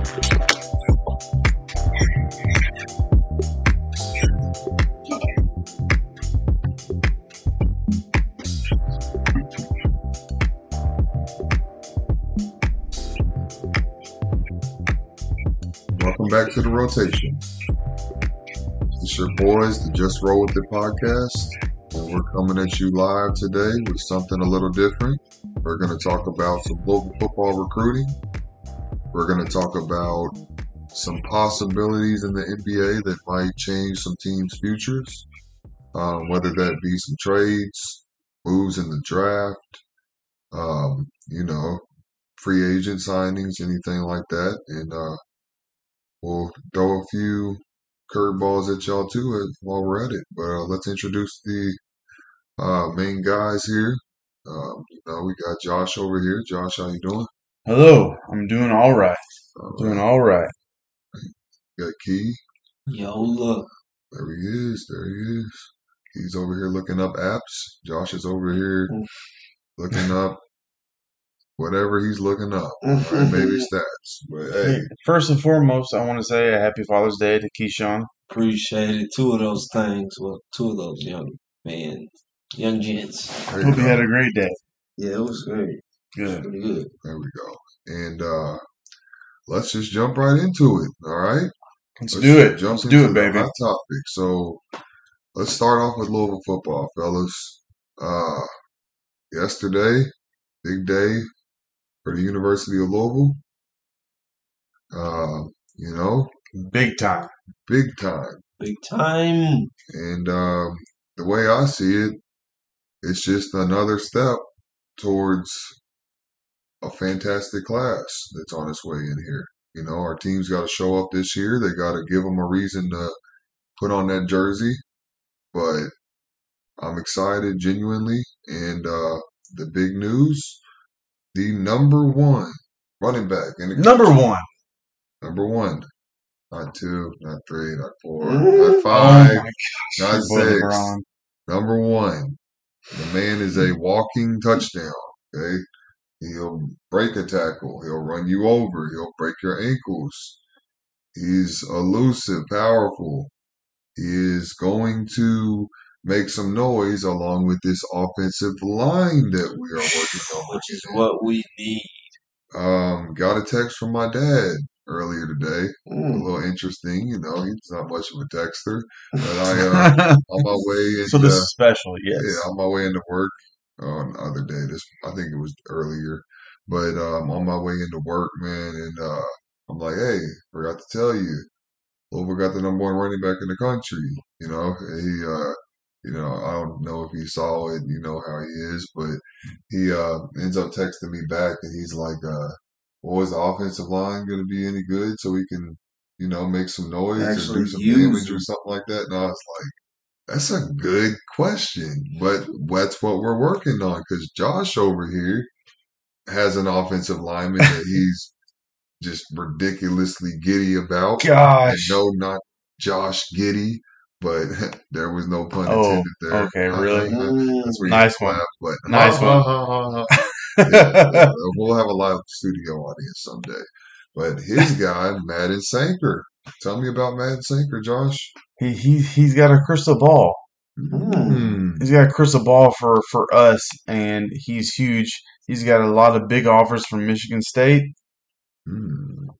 Welcome back to the rotation. It's your boys, the Just Roll With It podcast. And we're coming at you live today with something a little different. We're going to talk about some local football recruiting. We're going to talk about some possibilities in the NBA that might change some teams' futures, um, whether that be some trades, moves in the draft, um, you know, free agent signings, anything like that. And uh, we'll throw a few curveballs at y'all too while we're at it. But uh, let's introduce the uh, main guys here. Um, you know, we got Josh over here. Josh, how you doing? Hello, I'm doing all right. All Doing right. all right. We got Key. Yo, look. There he is. There he is. He's over here looking up apps. Josh is over here looking up whatever he's looking up. All right, maybe stats. But hey, First and foremost, I want to say a happy Father's Day to Keyshawn. Appreciate it. Two of those things. Well, two of those young men, young gents. there Hope you had a great day. Yeah, it was great. Good. Pretty good. There we go. And uh let's just jump right into it. All right. Let's do it. Let's do into it, baby. Hot topic. So let's start off with Louisville football, fellas. Uh yesterday, big day for the University of Louisville. Uh, you know, Big time. big time. Big time. And um, the way I see it, it's just another step towards a fantastic class that's on its way in here. You know, our team's got to show up this year. They got to give them a reason to put on that jersey. But I'm excited genuinely. And uh, the big news the number one running back in the Number country. one. Number one. Not two, not three, not four, Ooh. not Oh five, my not six. Number one, the man is a walking touchdown. Okay, he'll break a tackle. He'll run you over. He'll break your ankles. He's elusive, powerful. He is going to make some noise along with this offensive line that we are working on. Which is what we need. Um, got a text from my dad earlier today. A Mm. little interesting, you know. He's not much of a texter, but I uh, on my way into so this is special, yes. yeah, on my way into work on the other day. This I think it was earlier, but um, on my way into work, man, and uh, I'm like, hey, forgot to tell you, Louisville got the number one running back in the country. You know, he, uh, you know, I don't know if he saw it. You know how he is, but he uh, ends up texting me back, and he's like, uh, "Well, is the offensive line going to be any good so we can, you know, make some noise Actually or do some damage or something like that?" And I was like. That's a good question, but that's what we're working on because Josh over here has an offensive lineman that he's just ridiculously giddy about. And Gosh. no, not Josh Giddey, but there was no pun Oh, intended there. okay, really? Mm. That's where you Nice laugh, one. But Nice one. Yeah, we'll have a live studio audience someday. But his guy, Madden Sanker. Tell me about Madden Sanker, Josh. He, he, he's got a crystal ball. Hmm. He's got a crystal ball for, for us, and he's huge. He's got a lot of big offers from Michigan State. Ooh.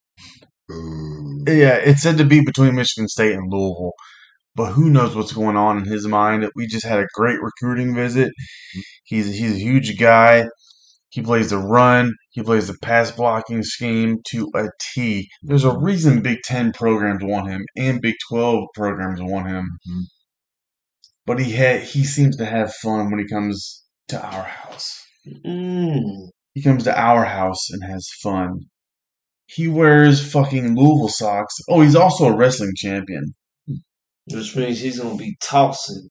Yeah, it's said to be between Michigan State and Louisville, but who knows what's going on in his mind? We just had a great recruiting visit. He's he's a huge guy. He plays the run. He plays the pass blocking scheme to a T. There's a reason Big Ten programs want him and Big Twelve programs want him. Mhm. But he had he seems to have fun when he comes to our house. Mm. He comes to our house and has fun. He wears fucking Louisville socks. Oh, he's also a wrestling champion. Which means he's gonna be tossing,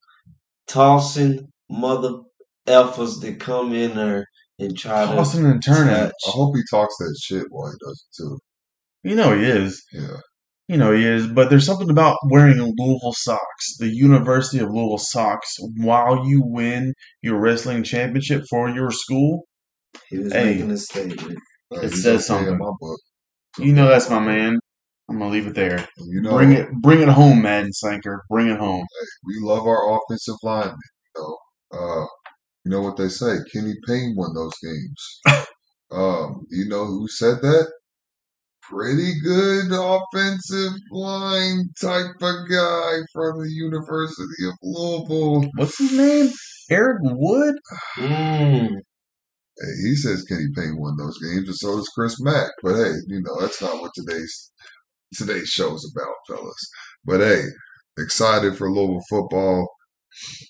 tossing mother effers that come in there and try Tossing and turning. touch. I hope he talks that shit while he does it too. You know he is. Yeah. You know he is. But there's something about wearing Louisville socks, the University of Louisville socks, while you win your wrestling championship for your school. He was Hey. making a statement. It says something. my book. You know that's my man. I'm gonna leave it there. You know, bring it, bring it home, Madden Sanker. Bring it home. we love our offensive linemen. You know, uh, you know what they say? Kenny Payne won those games. um, you know who said that? Pretty good offensive line type of guy from the University of Louisville. What's his name? Eric Wood. Mm. Hey, he says Kenny Payne won those games, and so does Chris Mack. But hey, you know that's not what today's today's show's about, fellas. But hey, excited for Louisville football.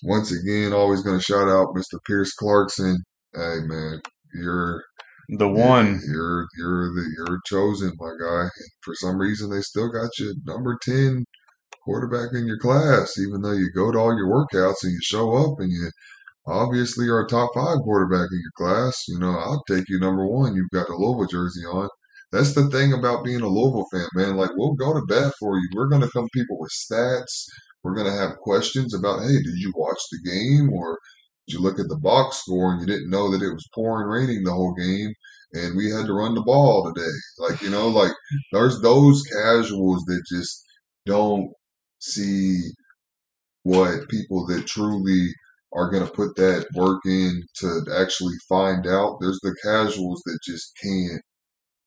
Once again, always going to shout out Mr. Pierce Clarkson. Hey man, you're The one. You're you're the you're chosen, my guy. For some reason, they still got you number ten quarterback in your class, even though you go to all your workouts and you show up and you obviously are a top five quarterback in your class. You know, I'll take you number one. You've got a Louisville jersey on. That's the thing about being a Louisville fan, man. Like we'll go to bat for you. We're gonna come people with stats. We're gonna have questions about, hey, did you watch the game or did you look at the box score and you didn't know that it was pouring raining the whole game and we had to run the ball today. Like, you know, like there's those casuals that just don't see what people that truly are going to put that work in to actually find out. There's the casuals that just can't,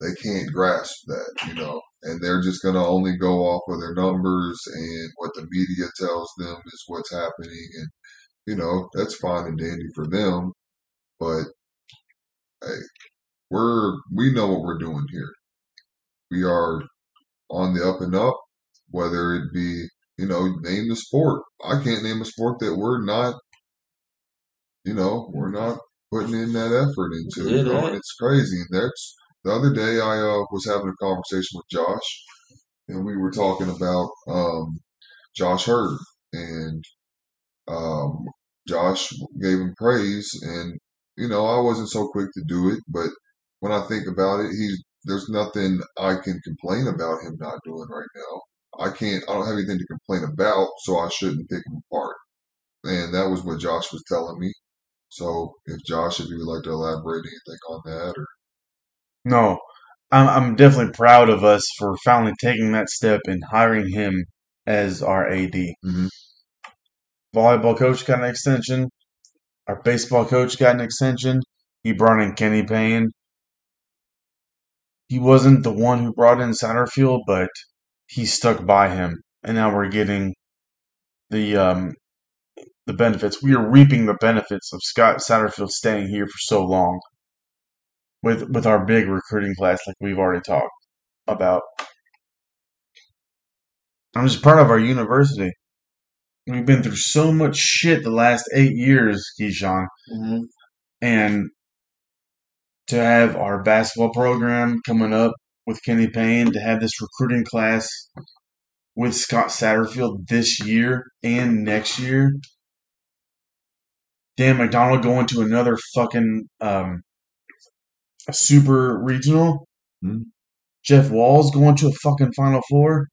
they can't grasp that, you know, and they're just going to only go off of their numbers and what the media tells them is what's happening. And, you know, that's fine and dandy for them. But hey, we're, we know what we're doing here. We are on the up and up, whether it be, you know, name the sport. I can't name a sport that we're not, you know, we're not putting in that effort into. Yeah, you know, and it's crazy. And that's the other day I uh, was having a conversation with Josh, and we were talking about um, Josh Heird, and um, Josh gave him praise, and you know I wasn't so quick to do it, but when I think about it, he's there's nothing I can complain about him not doing right now. I can't. I don't have anything to complain about, so I shouldn't pick him apart. And that was what Josh was telling me. So, if Josh, if you would like to elaborate anything on that, or No, I'm I'm definitely proud of us for finally taking that step and hiring him as our AD. Mhm. Volleyball coach got an extension. Our baseball coach got an extension. He brought in Kenny Payne. He wasn't the one who brought in Satterfield, but he stuck by him, and now we're getting the um, the benefits. We are reaping the benefits of Scott Satterfield staying here for so long with with our big recruiting class, like we've already talked about. I'm just proud of our university. We've been through so much shit the last eight years, Keyshawn, hmm and to have our basketball program coming up with Kenny Payne, to have this recruiting class with Scott Satterfield this year and next year. Dan McDonnell going to another fucking um, a super regional. Hmm. Jeff Walz going to a fucking Final Four.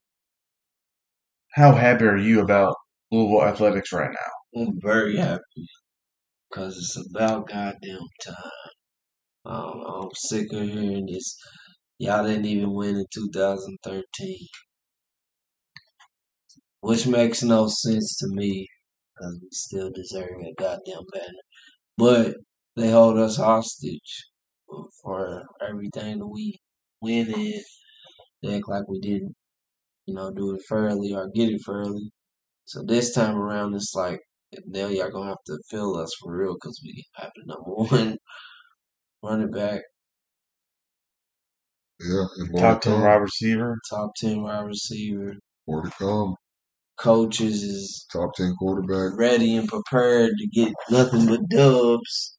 How happy are you about Louisville athletics right now? I'm very happy because it's about goddamn time. Um, I'm sick of hearing this. Y'all didn't even win in 2013, which makes no sense to me because we still deserve a goddamn banner. But they hold us hostage for everything that we win in. They act like we didn't, you know, do it fairly or get it fairly. So this time around, it's like now y'all gonna have to fill us for real because we have the number one running back, yeah, Top to 10 wide receiver. top ten wide receiver. More to come. Coaches is Top ten quarterback. ready and prepared to get nothing but dubs.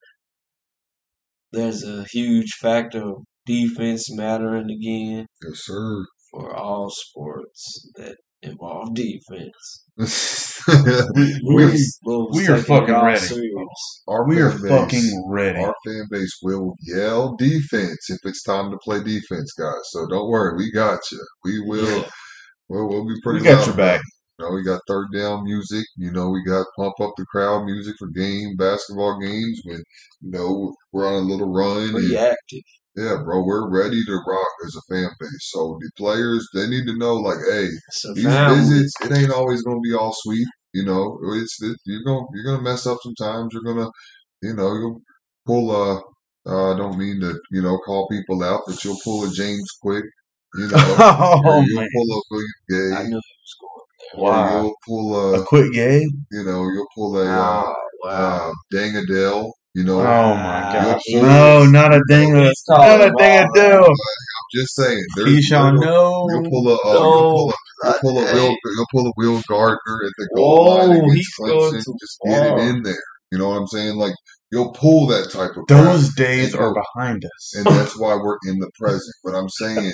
There's a huge factor of defense mattering again Yes, sir. for all sports that involve defense. we, Louis- Louis we are fucking all ready. serious. our We are base- fucking ready. Our fan base will yell defense if it's time to play defense, guys. So don't worry, we got you. We will. Yeah. We'll, we'll be pretty. We got loud your back. You know, we got third down music. You know, we got pump up the crowd music for game basketball games when you know we're on a little run. Pretty And, active. yeah, bro, we're ready to rock as a fan base. So the players, they need to know, like, hey, these family. visits, it ain't always gonna be all sweet. You know, it's it, you're gonna you're gonna mess up sometimes. You're gonna, you know, you'll pull a. Uh, I don't mean to, you know, call people out, but you'll pull a James Quick, you know, oh you'll man! pull a William I Gay, knew he was going there. or Wow. you'll pull a, A quick gay? you know, you'll pull a uh, Wow, wow. uh, Deng Adel, you know. Oh my god, No, not a ding. He's Not talking a ding a about deal. just saying, there's Keyshawn, there- You'll no. pull a, uh, you'll pull a, you'll pull a Hey. Will, you'll pull a Will Gardner at the goal line against he's going Clemson. too Just get it in there. You know what I'm saying? Like you'll pull that type of Those days are behind us. and that's why we're in the present. But I'm saying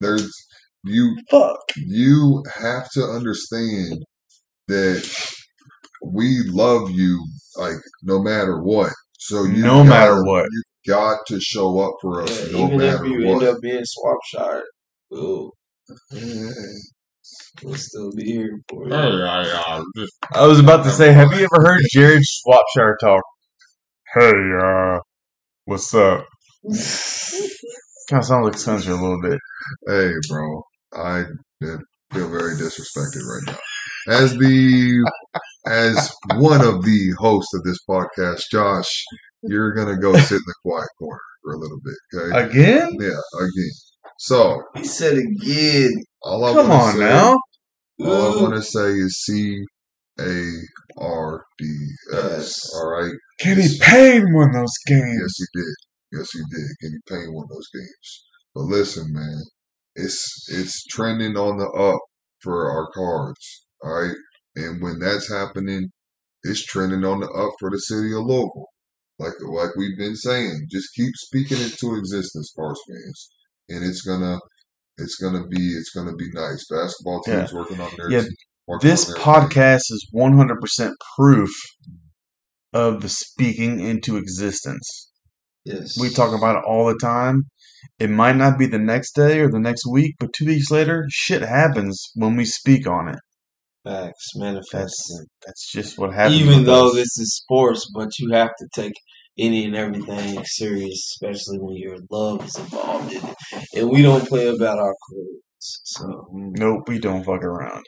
there's you Fuck. you have to understand that we love you like no matter what. So you No matter gotta what. you got to show up for us Yeah, no even if you what. end up being Swopshire, we'll, we'll still be here for hey, you. I, I just I was about to say, have you ever heard Jared Swopshire talk? Hey, uh, what's up? Kind of sounds like Spencer a little bit. Hey, bro, I feel very disrespected right now. As the as one of the hosts of this podcast, Josh, you're gonna go sit in the quiet corner for a little bit, okay? Again? Yeah, again. So He said again. all I Come on say, now. all I want to say is C A R D S. Yes. All right. Kenny Payne won those games. Yes, he did. Yes, he did. Kenny Payne won those games. But listen, man, it's it's trending on the up for our cards. All right, and when that's happening, it's trending on the up for the city of Louisville. Like like we've been saying, just keep speaking it to existence, Sparks fans, and it's gonna it's gonna be it's gonna be nice. Basketball Yeah. teams working on their Yeah, team, This on their podcast is 100% proof of the speaking into existence. Yes. We talk about it all the time. It might not be the next day or the next week, but two weeks later, shit happens when we speak on it. Facts, That's manifesting. that's just what happens. Even though us. this is sports, but you have to take any and everything serious, especially when your love is involved in it. And we don't play about our clothes. So Nope, we don't fuck around.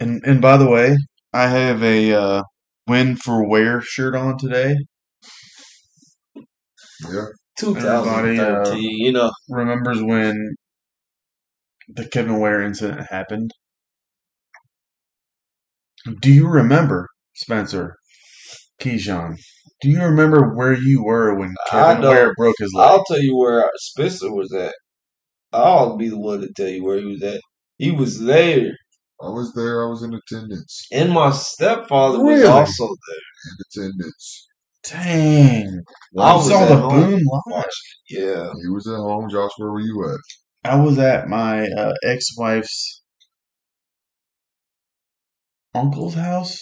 And and by the way, I have a uh, win for wear shirt on today. yeah, 2013, uh, you know, Remembers when the Kevin Ware incident happened? Do you remember, Spencer, Keyshawn? Do you remember where you were when Kevin Ware broke his leg? I'll tell you where Spencer was at. I'll be the one to tell you where he was at. He was there. I was there. I was in attendance. And my stepfather was also there. In attendance. Dang! I I was saw at the home. boom live. Yeah. He was at home. Josh, where were you at? I was at my uh, ex-wife's uncle's house,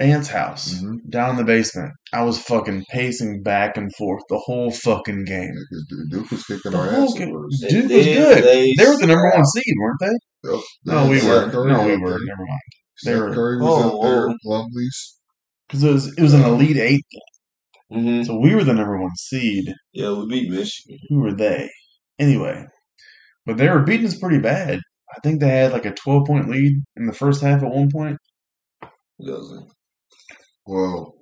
aunt's house, Mhm. down in the basement. I was fucking pacing back and forth the whole fucking game. Because Duke was kicking The our ass game. first. Duke was They- good. they They were the number one seed, weren't they? Yep. No, They we had were. Steph Curry No, we out were. there. Never mind. They Steph were Curry was Whoa, up there. whoa. Plumlee's. because it was it was an elite eight, hmm so we were the number one seed. Yeah, we beat Michigan. Who were they? Anyway, but they were beating us pretty bad. I think they had like a twelve point lead in the first half at one point. Doesn't. Well,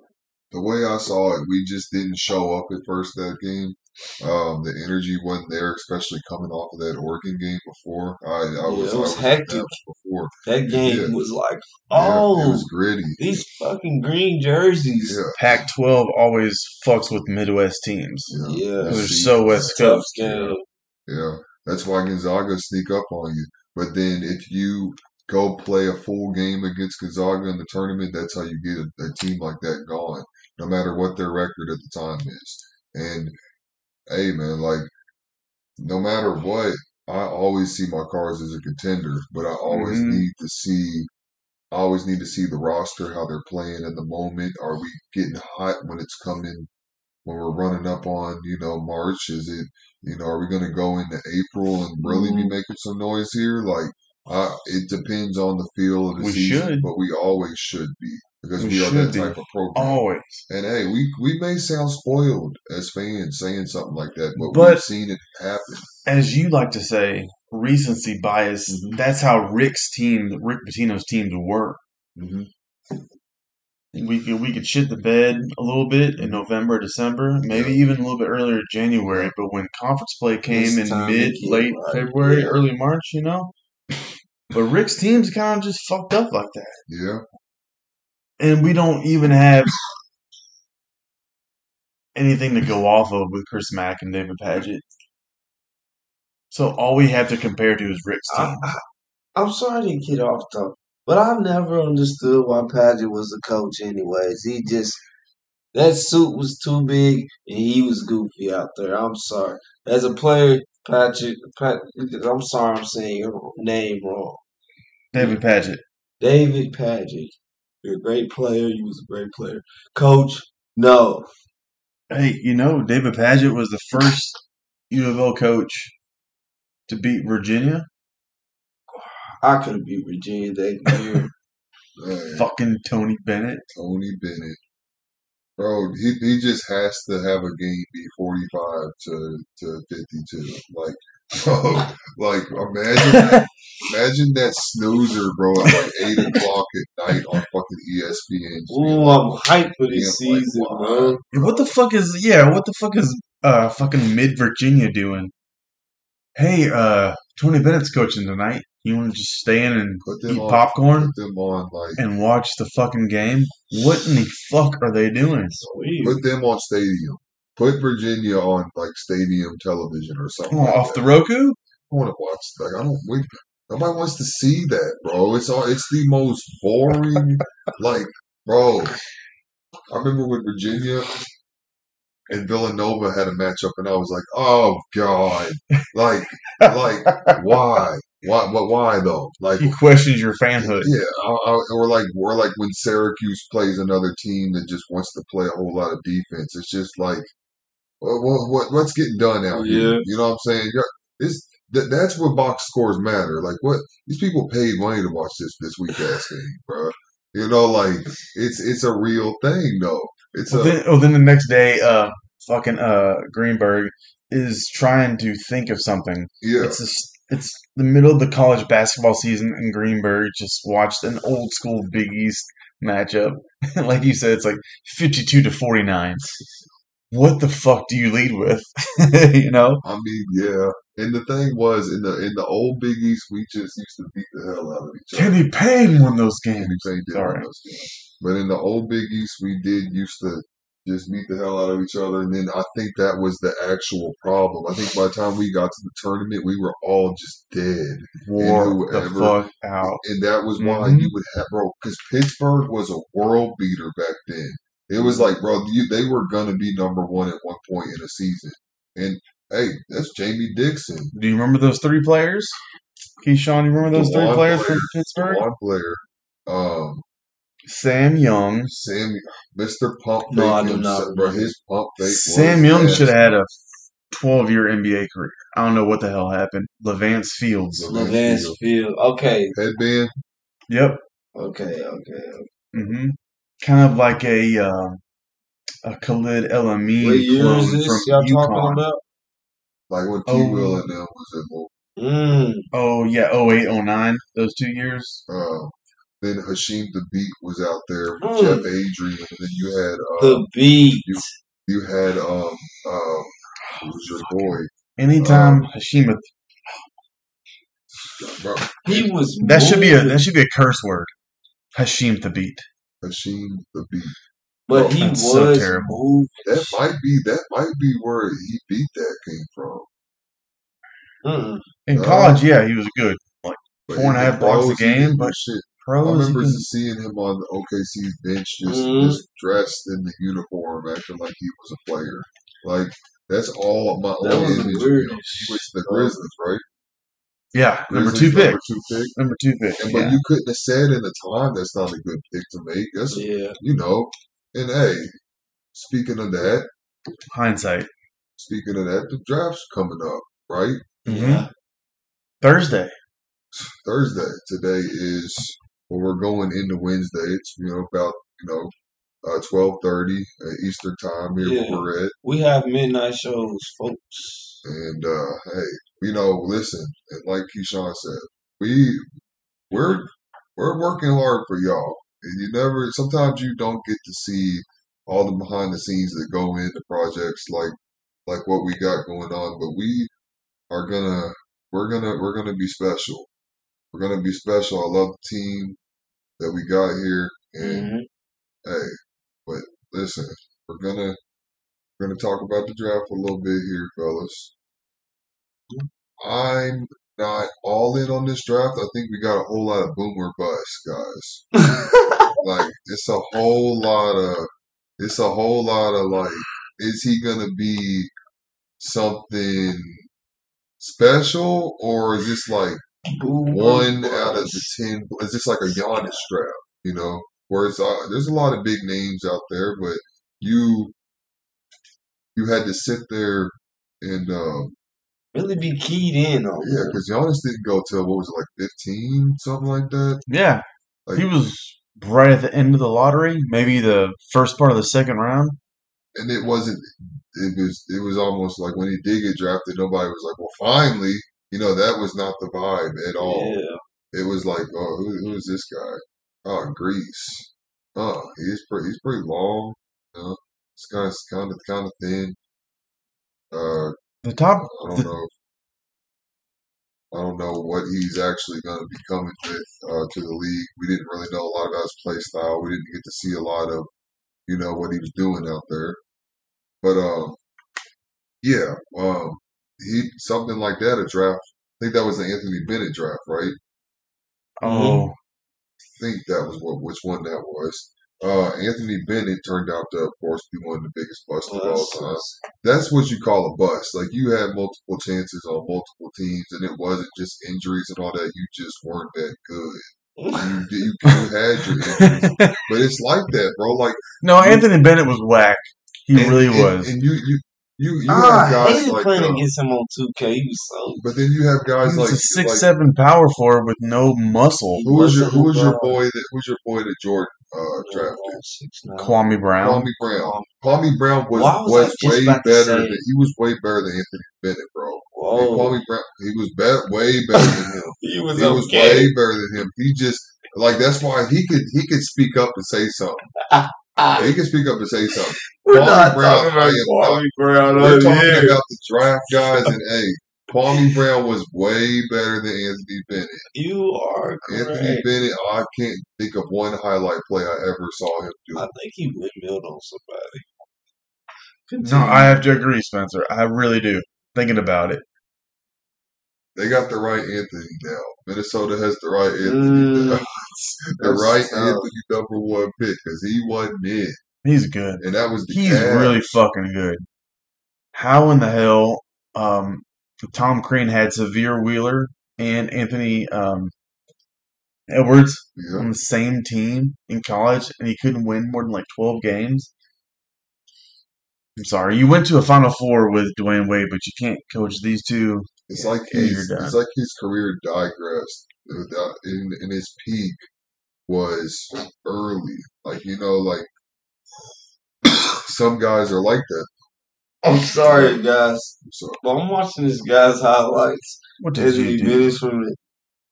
the way I saw it, we just didn't show up at first that game. Um, the energy wasn't there, especially coming off of that Oregon game before. I, I Yeah, was, it was I was hectic. that before. That game Yeah. was like, Yeah, oh, it was gritty. these fucking green jerseys. Yeah, Pac twelve always fucks with Midwest teams. yeah. Yeah. They're so West Coast. Yeah, that's why Gonzaga sneak up on you. But then if you go play a full game against Gonzaga in the tournament, that's how you get a, a team like that going, no matter what their record at the time is. And hey, man, like no matter what, I always see my cards as a contender, but I always Mhm. need to see. I always need to see the roster, how they're playing in the moment. Are we getting hot when it's coming? When we're running up on, you know, March, is it you know, are we going to go into April and really be Mhm. making some noise here? Like, uh, it depends on the feel of the We season, should. but we always should be. Because We we, are that type of program. Always. And hey, we we may sound spoiled as fans saying something like that, but, But- we've seen it happen. As you like to say, recency bias. Mhm. That's how Rick's team, Rick Pitino's teams were. hmm We could we could shit the bed a little bit in November, December, maybe even a little bit earlier January. But when conference play came It's in mid, late right. February, Yeah. early March, you know. But Rick's team's kind of just fucked up like that, Yeah, and we don't even have anything to go off of with Chris Mack and David Padgett. So all we have to compare to is Rick's team. I, I, I'm sorry to get off topic, but I've never understood why Padgett was the coach. Anyways, he just that suit was too big and he was goofy out there. I'm sorry. As a player, Patrick, Pat, I'm sorry, I'm saying your name wrong. David Padgett. David Padgett, you're a great player. You was a great player. Coach, no. Hey, you know, David Padgett was the first U of L coach to beat Virginia. I could have beat Virginia that year. Man, Fucking Tony Bennett. Tony Bennett, bro, he he just has to have a game be forty five to to fifty two. Like, bro, like imagine that, imagine that snoozer, bro, at like eight o'clock at night on fucking ESPN. Ooh, I'm hyped for this Yeah, like, season, wow. man. What the fuck is yeah? What the fuck is uh fucking mid Virginia doing? Hey, uh, Tony Bennett's coaching tonight. You want to just stay in and Put them eat on, popcorn Put them on like and watch the fucking game? What in the fuck are they doing? Sweet. put them on stadium. Put Virginia on like stadium television or something. Oh, like off that. the Roku? I want to watch. Like I don't. We, nobody wants to see that, bro. It's all. It's the most boring. like, bro. I remember when Virginia and Villanova had a matchup, and I was like, "Oh God!" Like, like why? Why? But why though? Like, He questions your fanhood. yeah, I, I, or like, or like when Syracuse plays another team that just wants to play a whole lot of defense. It's just like, what, what, what what's getting done out here? You know what I'm saying? You're, it's that, that's what box scores matter. Like, what these people paid money to watch this this week ass game, bro. You know, like it's it's a real thing though. It's Well, a then, oh, then the next day, uh, fucking uh, Greenberg is trying to think of something. yeah. It's just, it's the middle of the college basketball season, and Greenberg just watched an old school Big East matchup. like you said, it's like fifty-two to forty-nine. What the fuck do you lead with? you know, I mean, yeah. And the thing was, in the in the old Big East, we just used to beat the hell out of each other. Kenny Payne won those games. Kenny Payne did Sorry. win those games. But in the old Big East, we did used to just beat the hell out of each other. And then I think that was the actual problem. I think by the time we got to the tournament, we were all just dead. Wore the fuck out. And that was why Mhm. you would have, bro, because Pittsburgh was a world beater back then. It was like, bro, you, they were going to be number one at one point in a season. And hey, that's Jamie Dixon, Do you remember those three players? Keyshawn, you remember those The three players player. from Pittsburgh? one player. Um, Sam Young. Sam, Mr. Pump No, I do not bro. His pump fake. was Sam Young should have had a 12 year NBA career. I don't know what the hell happened. Levance Fields. Levance Field. Okay, headband. Yep. okay, okay. hmm Kind of like a uh, a Khalid El Amin What year clone is this from y'all UConn. talking about? Like when T. Oh. Will and them was in Mm, Oh yeah, 08, 09, those two years. Uh, then Hashim the Beat was out there with Mm. Jeff Adrien, and then you had uh, the beat. you had um uh who was your boy Anytime Um, Hashima, bro, He was. that should be a moving, that should be a curse word. Hasheem Thabeet. Hashim the Beat. but he That's so was terrible. moving. That might be that might be where he beat that came from. Mm-mm. In Uh, college, yeah, he was good, like Four and a in the half blocks a game, but shit. I Pros, he remember can- seeing him on the OKC's bench, just Mhm. just dressed in the uniform, acting like he was a player. Like that's all my That only image. of weird- him. He was the Grizzlies, right? Yeah, number two pick. Number two pick. Number two pick. And, yeah. But you couldn't have said in the time that's not a good pick to make. That's Yeah. you know. And hey, speaking of that, Hindsight. speaking of that, the draft's coming up, right? Yeah. Thursday. Thursday. Today is well, we're going into Wednesday. It's you know about you know, uh, twelve thirty Eastern time here Yeah. where we're at. We have midnight shows, folks. And uh, hey, you know, listen, like Keyshawn said, we we're we're working hard for y'all. And you never sometimes you don't get to see all the behind the scenes that go into projects like like what we got going on, but we are gonna we're gonna we're gonna be special. We're gonna be special. I love the team that we got here and Mhm. hey, but listen, we're gonna we're gonna talk about the draft a little bit here, fellas. I'm not all in on this draft. I think we got a whole lot of boomer bust, guys. Like it's a whole lot of it's a whole lot of like, is he gonna be something special or is this like one out of the ten? Is this like a Giannis draft? You know, where it's uh, there's a lot of big names out there, but you you had to sit there and um, really be keyed in on. yeah, because Giannis didn't go till what was it like fifteen, something like that. Yeah, Like he was right at the end of the lottery, maybe the first part of the second round. and it wasn't. It was. It was almost like when he did get drafted, nobody was like, "Well, finally." You know, that was not the vibe at all. Yeah. It was like, "Oh, who, who is this guy?" Oh, Greece. Oh, he's pretty. He's pretty long. You know, this guy's kind of kind of thin. Uh, The top, I don't the, know. I don't know what he's actually going to be coming with uh, to the league. We didn't really know a lot about his play style. We didn't get to see a lot of, you know, what he was doing out there. But um, yeah, um, he something like that. A draft. I think that was the Anthony Bennett draft, right? oh, I think that was what which one that was. Uh, Anthony Bennett turned out to, of course, be one of the biggest busts of all time. That's what you call a bust. Like you had multiple chances on multiple teams, and it wasn't just injuries and all that. You just weren't that good. You you, you had your injuries, but it's like that, bro. Like no, Anthony Bennett was whack. He and, really and, was. And you you you you Ah, have guys hated like, playing uh, against him on 2K. He was so. but then you have He guys was like a six like seven power forward with no muscle. who was your who was your boy that who's your boy that Jordan uh, drafted? Six, nine. Kwame Brown. Kwame Brown. Kwame Brown was, Well, I was, was way better than he was way better than Anthony Bennett, bro. And Whoa. Kwame Brown, he was be- way better than him. He was he was way better than him. He just like that's why he could he could speak up and say something. Ah, He could speak up and say something. we're Kwame not Brown, talking about I am Kwame Brown We're talking here. about the draft guys, and hey, Kwame Brown was way better than Anthony Bennett. You are correct. Anthony Bennett, I can't think of one highlight play I ever saw him do. I think he windmilled on somebody. No, I have to agree, Spencer. I really do. Thinking about it. They got the right Anthony now. Minnesota has the right Anthony Mm, now. the that's right tough. Anthony number one pick because he wasn't in, He's good. and that was the He's Cavs. really fucking good. How in the hell um, Tom Crean had Sahvir Wheeler and Anthony um, Edwards on the same team in college and he couldn't win more than like 12 games? I'm sorry. You went to a Final Four with Dwyane Wade, but you can't coach these two. It's like he's, it's like his career digressed. In, in his peak was early. Like you know, like some guys are like that. I'm sorry, guys, So but I'm watching this guy's highlights. What did Anthony you do? Bennett from the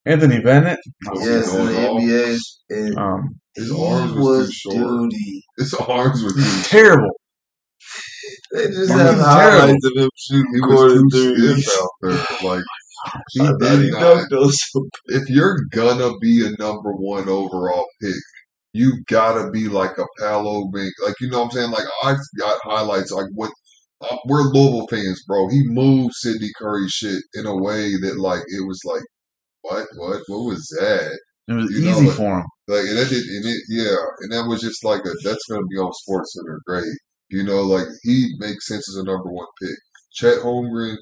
Anthony Bennett? Was yes in the? NBA, and Um, his he arms was, was too short. duty. His arms were terrible. They just He have was highlights of him shooting He corner was too threes. out there. Like he did not. those. if you're gonna be a number one overall pick, you gotta be like a Palo Bank. Like you know what I'm saying? Like I've got highlights like what uh, we're Louisville fans, bro. He moved Sidney Curry shit in a way that like it was like what what what was that? It was You know, easy like- for him. Like and that did and it yeah, and that was just like a that's gonna be on Sports Center, great. You know, like he makes sense as a number one pick. Chet Holmgren,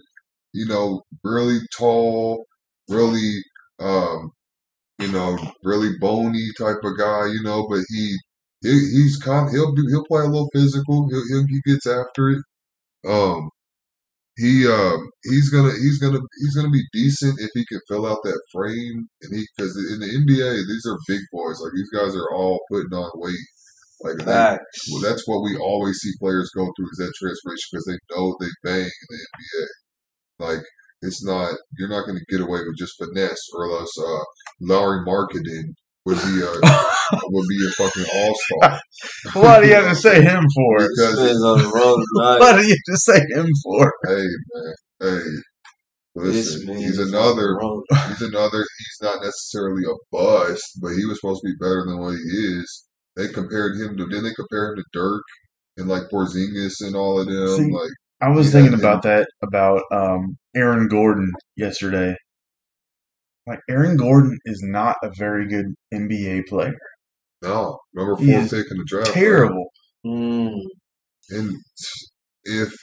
you know, really tall, really um, you know, really bony type of guy, you know, but he, he he's kind he'll do he'll play a little physical. He'll, he'll he gets after it. Um he um he's gonna he's gonna he's gonna be decent if he can fill out that frame and he because in the NBA these are big boys like these guys are all putting on weight Like Facts. well, that's what we always see players go through is that transformation because they know they bang in the NBA. Like it's not you're not going to get away with just finesse, or else uh, Lauri Markkanen would be a would be a fucking all star. What do you have to say him for? Because on the road tonight. What do you have to say him for? hey man, hey, This listen, he's is another. He's another. He's not necessarily a bust, but he was supposed to be better than what he is. They compared him to. Then they compare him to Dirk and like Porzingis and all of them. See, like I was Yeah, thinking him. about that about um, Aaron Gordon yesterday. Like Aaron Gordon is not a very good NBA player. no, number He four pick in the draft. Terrible. Mm. And if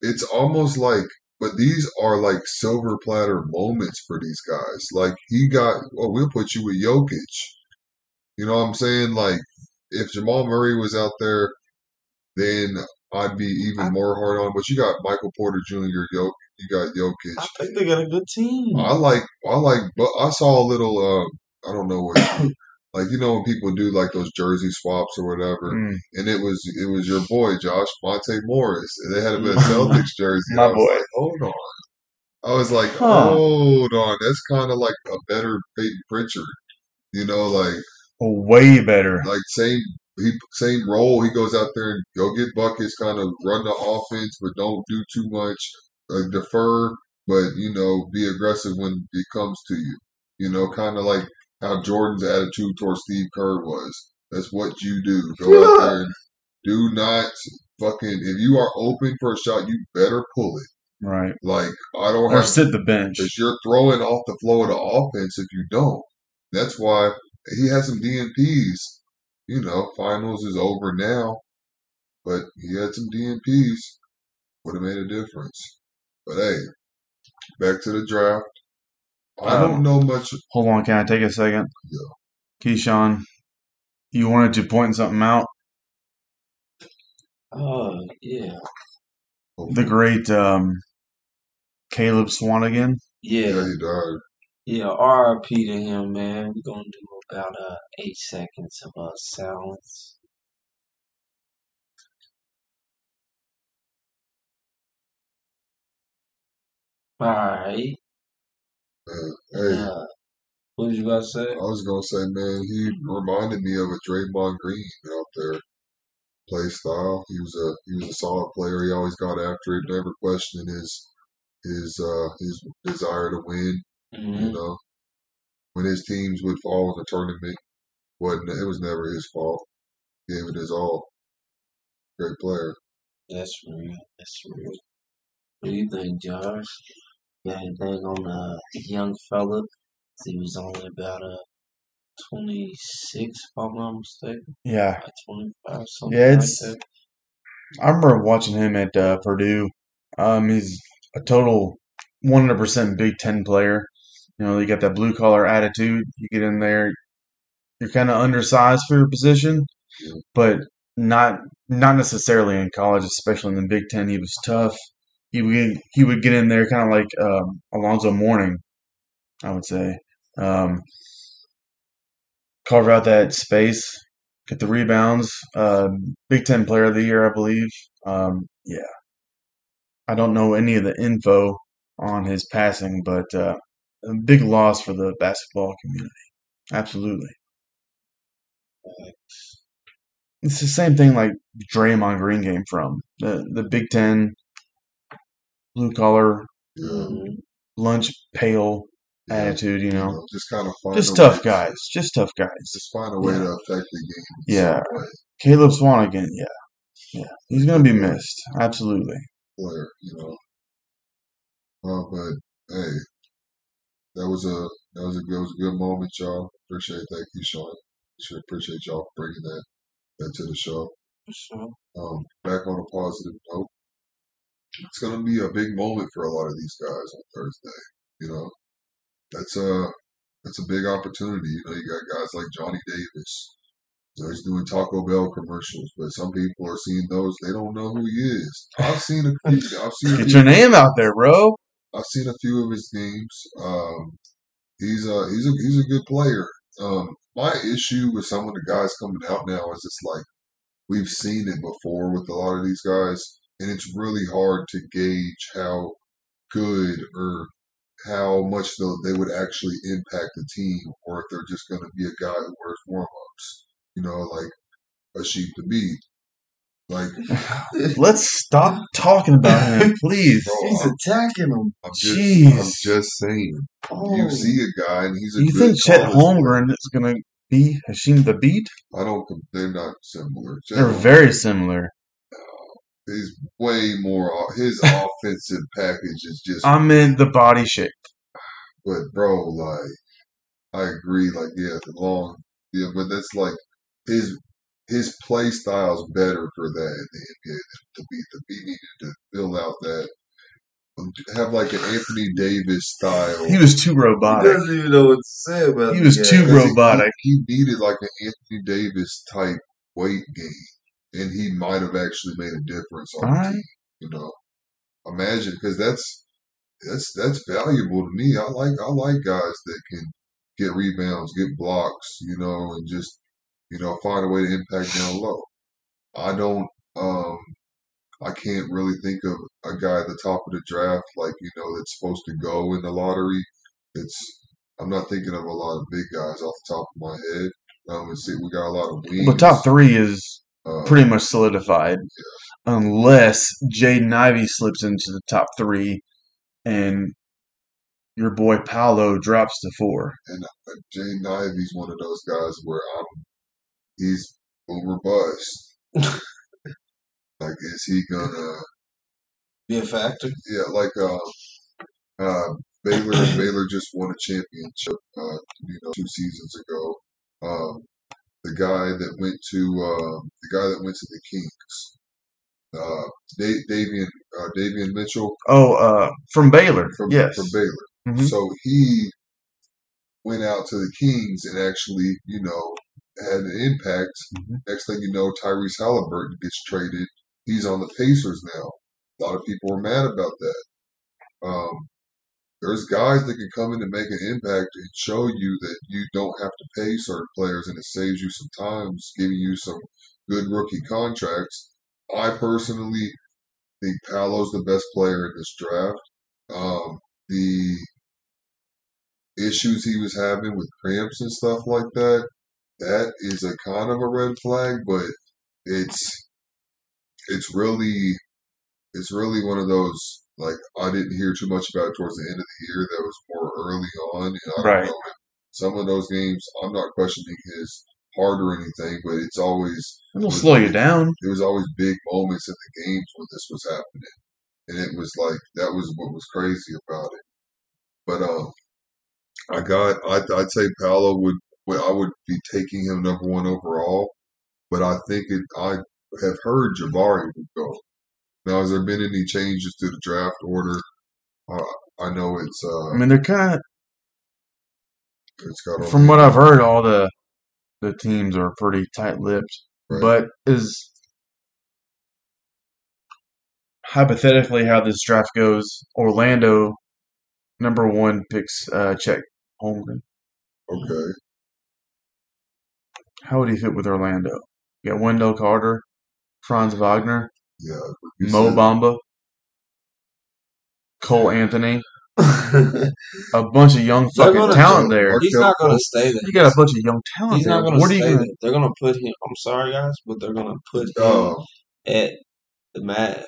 it's almost like, but these are like silver platter moments for these guys. Like he got, well, we'll put you with Jokic. You know what I'm saying? Like if Jamal Murray was out there, then I'd be even more hard on. But you got Michael Porter Jr. Jok, you got Jokic. I think they got a good team. I like, I like, but I saw a little. Um, I don't know what, like you know when people do like those jersey swaps or whatever Mm, and it was it was your boy Josh Monte Morris, and they had him in a Celtics jersey. My I was boy. like, hold on. I was like, Huh. hold on, that's kind of like a better Payton Pritchard, you know, like way better. like same he same role. He goes out there and go get buckets, kind of run the offense, but don't do too much. Like defer, but you know, be aggressive when it comes to you. You know, kind of like how Jordan's attitude towards Steve Kerr was. That's what you do. Go out there and do not fucking. If you are open for a shot, you better pull it. Right. Like I don't Or have sit the bench. because you're throwing off the flow of the offense if you don't. That's why he had some DNPs. You know, finals is over now, but he had some DNPs. Would have made a difference. But hey, back to the draft. I Um, don't know much. Hold on, can I take a second? Yeah. Keyshawn, you wanted to point something out? Oh yeah, The great um, Caleb Swanigan. Yeah, yeah, he died. yeah. R.I.P. to him, man. We're gonna do about uh eight seconds of uh silence. All right. Man, hey, Yeah. What was you about to say? I was gonna say, man, he reminded me of a Draymond Green out there. Play style. He was a he was a solid player. He always got after it. Never questioned his his uh his desire to win. You hmm know, when his teams would fall in the tournament, wasn't it was never his fault. Gave it his all. Great player. That's real. That's real. What do you think, Josh? Got anything on uh, the young fella? He was only about a 26, if I'm not mistaken. Yeah, Like 25, something yeah. like It's that. I remember watching him at uh, Purdue. Um, he's a total 100% Big Ten player. You know, you got that blue collar attitude. You get in there, you're kind of undersized for your position, but not not necessarily in college, especially in the Big Ten. He was tough. He would get, he would get in there kind of like um, Alonzo I would say. Um, carve out that space, get the rebounds. Uh, Big Ten Player of the Year, I believe. Um, yeah, I don't know any of the info on his passing, but uh, a big loss for the basketball community. Absolutely. It's the same thing like Draymond Green came from the the Big Ten, blue collar, Yeah. Mhm. lunch pail yeah. attitude. You You know, know, just kind of just tough way, guys, just tough guys. Just find a way Yeah. to affect the game. Yeah. Caleb Swanigan, yeah, yeah, he's gonna be missed. Absolutely. Player, you know. Uh, but hey, that was a that was a good, was a good moment, y'all. Appreciate that, Keyshawn. Sure appreciate y'all bringing that that to the show. For sure. Um, back on a positive note, it's going to be a big moment for a lot of these guys on Thursday. You know, that's a that's a big opportunity. You know, you got guys like Johnny Davis. You know, he's doing Taco Bell commercials, but some people are seeing those. They don't know who he is. I've seen a few. I've seen Get your name out there, bro. I've seen a few of his games. Um, he's a he's a he's a good player. Um, my issue with some of the guys coming out now is it's like we've seen it before with a lot of these guys, and it's really hard to gauge how good or how much they they would actually impact the team, or if they're just going to be a guy who wears warm ups. You know, like a sheep to beat. Like, Let's stop talking about him, please. bro, He's I'm, attacking him. I'm just, Jeez. I'm just saying. Oh, You see a guy, and he's a You think Chet college player. Holmgren is going to be Hashim the Beat? I don't. They're not similar. Chet They're Holmgren very similar. He's way more. His offensive package is just. I'm in the body shape. but bro, like, I agree. Like, yeah, the long. Yeah, but that's like his his play style's better for that in the NBA than to be to be needed to fill out that. Um, have like an Anthony Davis style. He was too he robotic. doesn't even know what to say about He was guy. too robotic. He, he needed like an Anthony Davis type weight gain, and he might have actually made a difference on the team. You know, imagine because that's that's that's valuable to me. I like I like guys that can get rebounds, get blocks, you know, and just you know find a way to impact down low. I don't. um I can't really think of a guy at the top of the draft like you know that's supposed to go in the lottery. It's I'm not thinking of a lot of big guys off the top of my head. Um, see, we got a lot of wings. The top three is pretty much solidified, unless Jaden Ivey slips into the top three, and your boy Paolo drops to four. and uh, Jay Ivey's one of those guys where I'm he's over bust. like, is he gonna? Be a factor. Yeah, like uh, uh, Baylor. Baylor just won a championship. Uh, you know, two seasons ago. Um, the guy that went to uh, the guy that went to the Kings. Uh, da- Davian uh, Davion Mitchell Oh, uh, from Baylor. from yes. from Baylor. Mhm. So he went out to the Kings and actually, you know, had an impact. Mhm. Next thing you know, Tyrese Halliburton gets traded. He's on the Pacers now. A lot of people were mad about that. Um, there's guys that can come in and make an impact and show you that you don't have to pay certain players and it saves you some time, giving you some good rookie contracts. I personally think Paolo's the best player in this draft. Um, the issues he was having with cramps and stuff like that, that is a kind of a red flag, but it's it's really it's really one of those like I didn't hear too much about it towards the end of the year. That was more early on, and I don't Right. know. if Some of those games, I'm not questioning his heart or anything, but it's always It'll slow you down. there was always big moments in the games when this was happening, and it was like that was what was crazy about it. But um, I got I'd, I'd say Paolo would well, I would be taking him number one overall, but I think it I have heard Jabari would go. Now, has there been any changes to the draft order? Uh, I know it's uh, I mean, they're kind of, it's got from what I've heard, all the the teams are pretty tight-lipped. Right. But is hypothetically how this draft goes, Orlando number one picks uh, Chet Holmgren. okay. How would he fit with Orlando? You got Wendell Carter, Franz Wagner, Yeah, Mo said- Bamba, Cole Anthony, a bunch of young They're fucking gonna talent go- there. He's not going to stay there. You got a bunch of young talent He's there. not going to what are stay you gonna there. They're going to put him. I'm sorry, guys, but they're going to put him Oh, at the Mavs.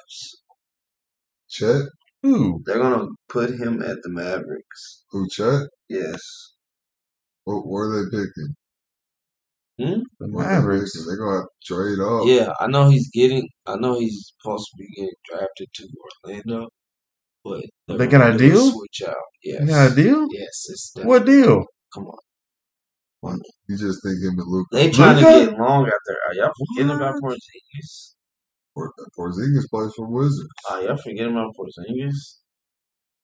Chet? Ooh, They're going to put him at the Mavericks. Who Chet? Yes. What, what are they picking? Hmm? the they Mavericks. They're gonna trade up. Yeah, I know he's getting. I know he's supposed to be getting drafted to Orlando, but They got a deal? Switch out. Yes. Got a deal? Yes. It's What deal? Come on. You just think him and Luke They trying to get long out there. Are y'all forgetting about Porzingis? Porzingis plays for Wizards. Are y'all forgetting about Porzingis?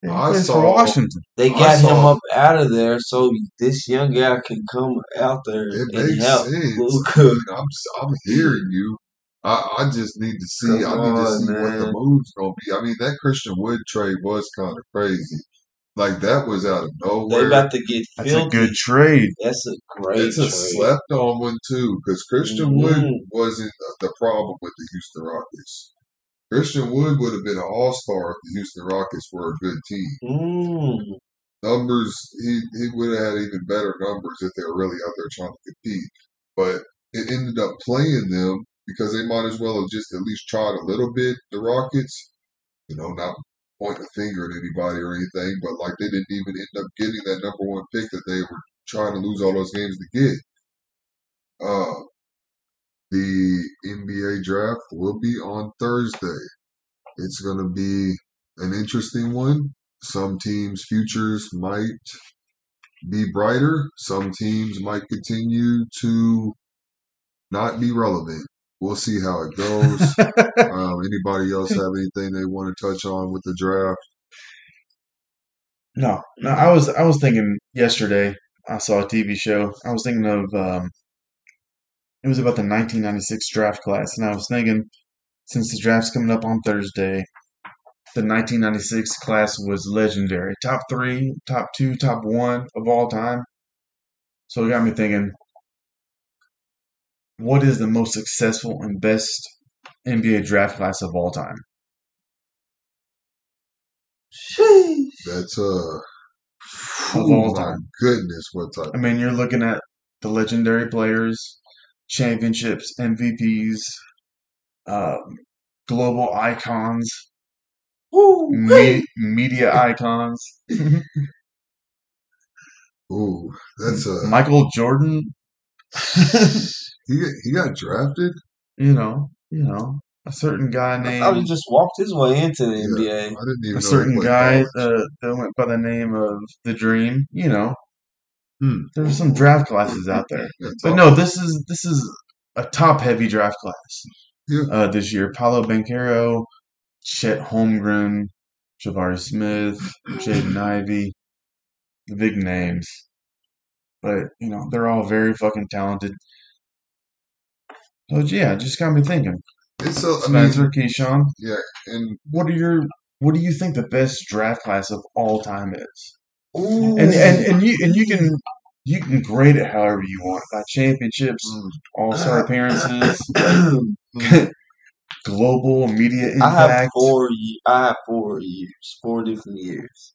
He I for saw- Washington. They I got him up out of there so this young guy can come out there It and makes help sense. Luka. I'm I'm hearing you. I, I just need to see. Come I need to on, see what the move's gonna be. I mean, that Christian Wood trade was kind of crazy, Like that was out of nowhere. They about to get That's a good trade. That's a great It's a trade. slept on one too, because Christian Wood Mhm. wasn't the problem with the Houston Rockets. Christian Wood would have been an all star if the Houston Rockets were a good team. Mm. Numbers, he, he would have had even better numbers if they were really out there trying to compete. But it ended up playing them because they might as well have just at least tried a little bit, the Rockets. You know, not point a finger at anybody or anything, but like they didn't even end up getting that number one pick that they were trying to lose all those games to get. Uh, the NBA draft will be on Thursday. It's going to be an interesting one. Some teams' futures might be brighter. Some teams might continue to not be relevant. We'll see how it goes. um, anybody else have anything they want to touch on with the draft? No, no. I was I was thinking yesterday. I saw a TV show. I was thinking of um, it was about the 1996 draft class, and I was thinking since the draft's coming up on Thursday, the 1996 class was legendary. Top three, top two, top one of all time. So it got me thinking, what is the most successful and best NBA draft class of all time? Sheesh. That's uh, Of oh all my time. goodness, what type? I mean, you're looking at the legendary players, championships, MVPs, um, global icons, Woo. me- media icons. Ooh, that's uh, Michael Jordan. he got, he got drafted. you know, you know, a certain guy I he just walked his way into the Yeah. NBA. I didn't even a know certain guy uh, that went by the name of the Dream. You know, Hmm. there's some draft classes out there. But no, this is this is a top heavy draft class. Yeah. Uh, this year, Paolo Banchero, Chet Holmgren, Jabari Smith, Jaden Ivey, the big names. But you know, they're all very fucking talented. So yeah, just got me thinking. It's a, I mean, Spencer, Keyshawn, yeah, and what are your what do you think the best draft class of all time is? Ooh. And and, and you and you can you can grade it however you want by championships, mm, all star appearances, mm, global media impact. I have four. I have four years, four different years.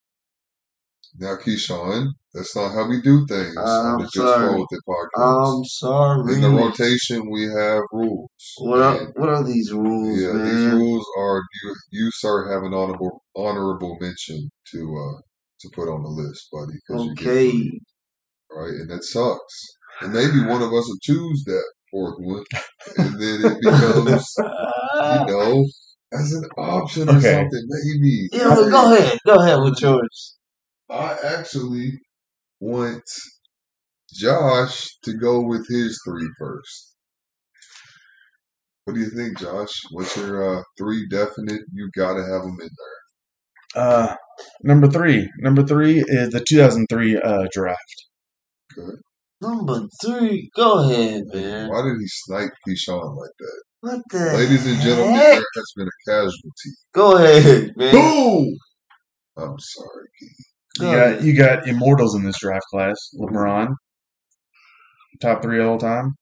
now Keyshawn, that's not how we do things I'm the sorry. Roll with It podcast. I'm sorry. In the rotation, we have rules. What are, what are these rules, yeah, man? these rules are you, you, sir, have an honorable honorable mention to uh to put on the list, buddy. 'cause you Okay. three, right? And that sucks. And maybe one of us will choose that fourth one, and then it becomes, you know, as an option or Okay. something. Maybe. Yeah, but go ahead. Go ahead with yours. I actually want Josh to go with his three first. What do you think, Josh? What's your uh, three definite? You got to have them in there. Uh, number three. Number three is the 2003 uh, draft. Good. Number three. Go ahead, man. Why did he snipe Keyshawn like that? What the Ladies and gentlemen, heck? there has been a casualty. Go ahead, man. Boom! I'm sorry, Keith. You got you got immortals in this draft class. LeBron, top three all time.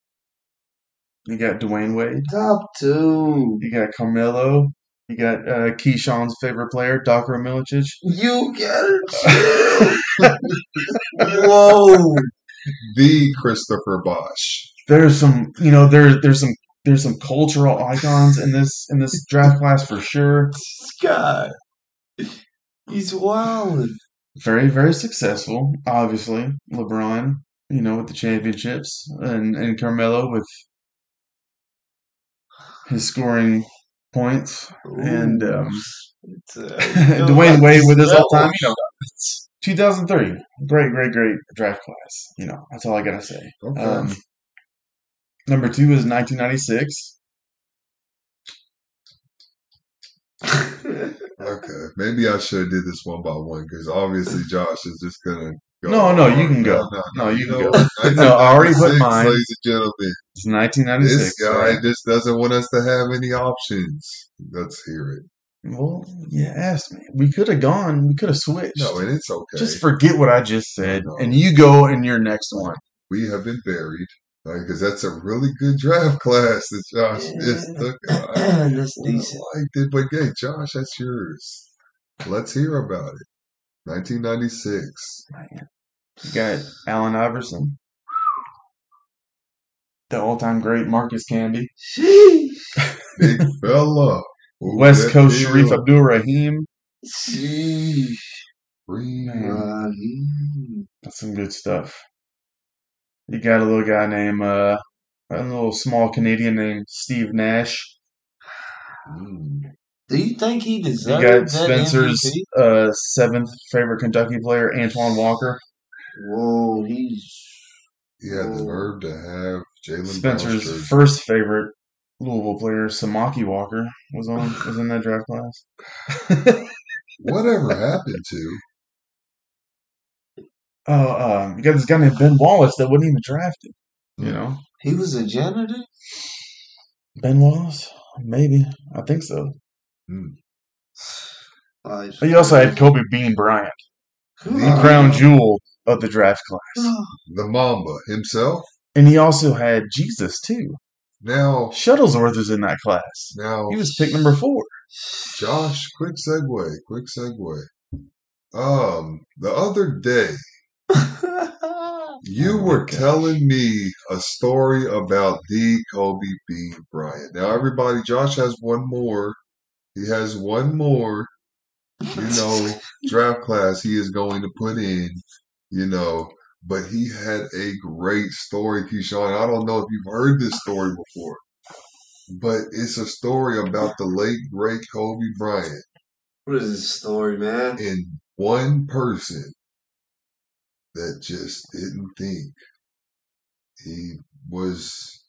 You got Dwyane Wade. Top two. You got Carmelo. You got uh, Keyshawn's favorite player, Dr. Milicic. You gotta. Whoa. The Christopher Bosh. There's some, you know, there there's some there's some cultural icons in this in this draft class for sure. This guy. He's wild. Very very successful, obviously. LeBron, you know, with the championships, and and Carmelo with his scoring points, and um, It's, uh, Dwyane Wade with his all time, you know, 2003, great great great draft class. You know, that's all I gotta say. Okay. Um, number two is 1996. okay. Maybe I should have did this one by one because obviously Josh is just gonna go. No, no, you can go. No, No, you can know go. No, I already put 1996, mine. Ladies and gentlemen, It's 1996. this guy right? just doesn't want us to have any options. Let's hear it. Well, you asked me. We could have gone. We could have switched. No, and it's okay. Just forget what I just said, No. and you go in your next one. we have been buried because that's a really good draft class that Josh just took. I, That's I decent. liked it, but hey, Josh, that's yours. Let's hear about it. 1996. You got Allen Iverson, the all-time great Marcus Sheesh. Big fella. Move West that Coast Shareef. Abdul Rahim. Sheesh. Rahim. That's some good stuff. You got a little guy named uh, a little small Canadian named Steve Nash. Mm. Do you think he deserved that? You got Spencer's uh, seventh favorite Kentucky player, Antoine Walker. Whoa, he's He had the nerve to have Jalen Spencer's Brown's first favorite Louisville player, Samaki Walker, was on was in that draft class. Whatever happened to? Oh, um, you got this guy named Ben Wallace that wasn't even drafted. You know, he was a janitor. Ben Wallace, maybe I think so. Like, But you also had Kobe Bean Bryant, the on. crown jewel of the draft class, The Mamba himself. and he also had Jesus too. Now, Shuttlesworth was in that class. now, He was pick number four. Josh, quick segue, quick segue. Um, the other day, you Oh were gosh. telling me a story about the Kobe Bean Bryant. Now, everybody, Josh has one more. He has one more, you know, draft class he is going to put in, you know. But he had a great story, Keyshawn. I don't know if you've heard this story before, but it's a story about the late, great Kobe Bryant What is this story, man? and one person that just didn't think he was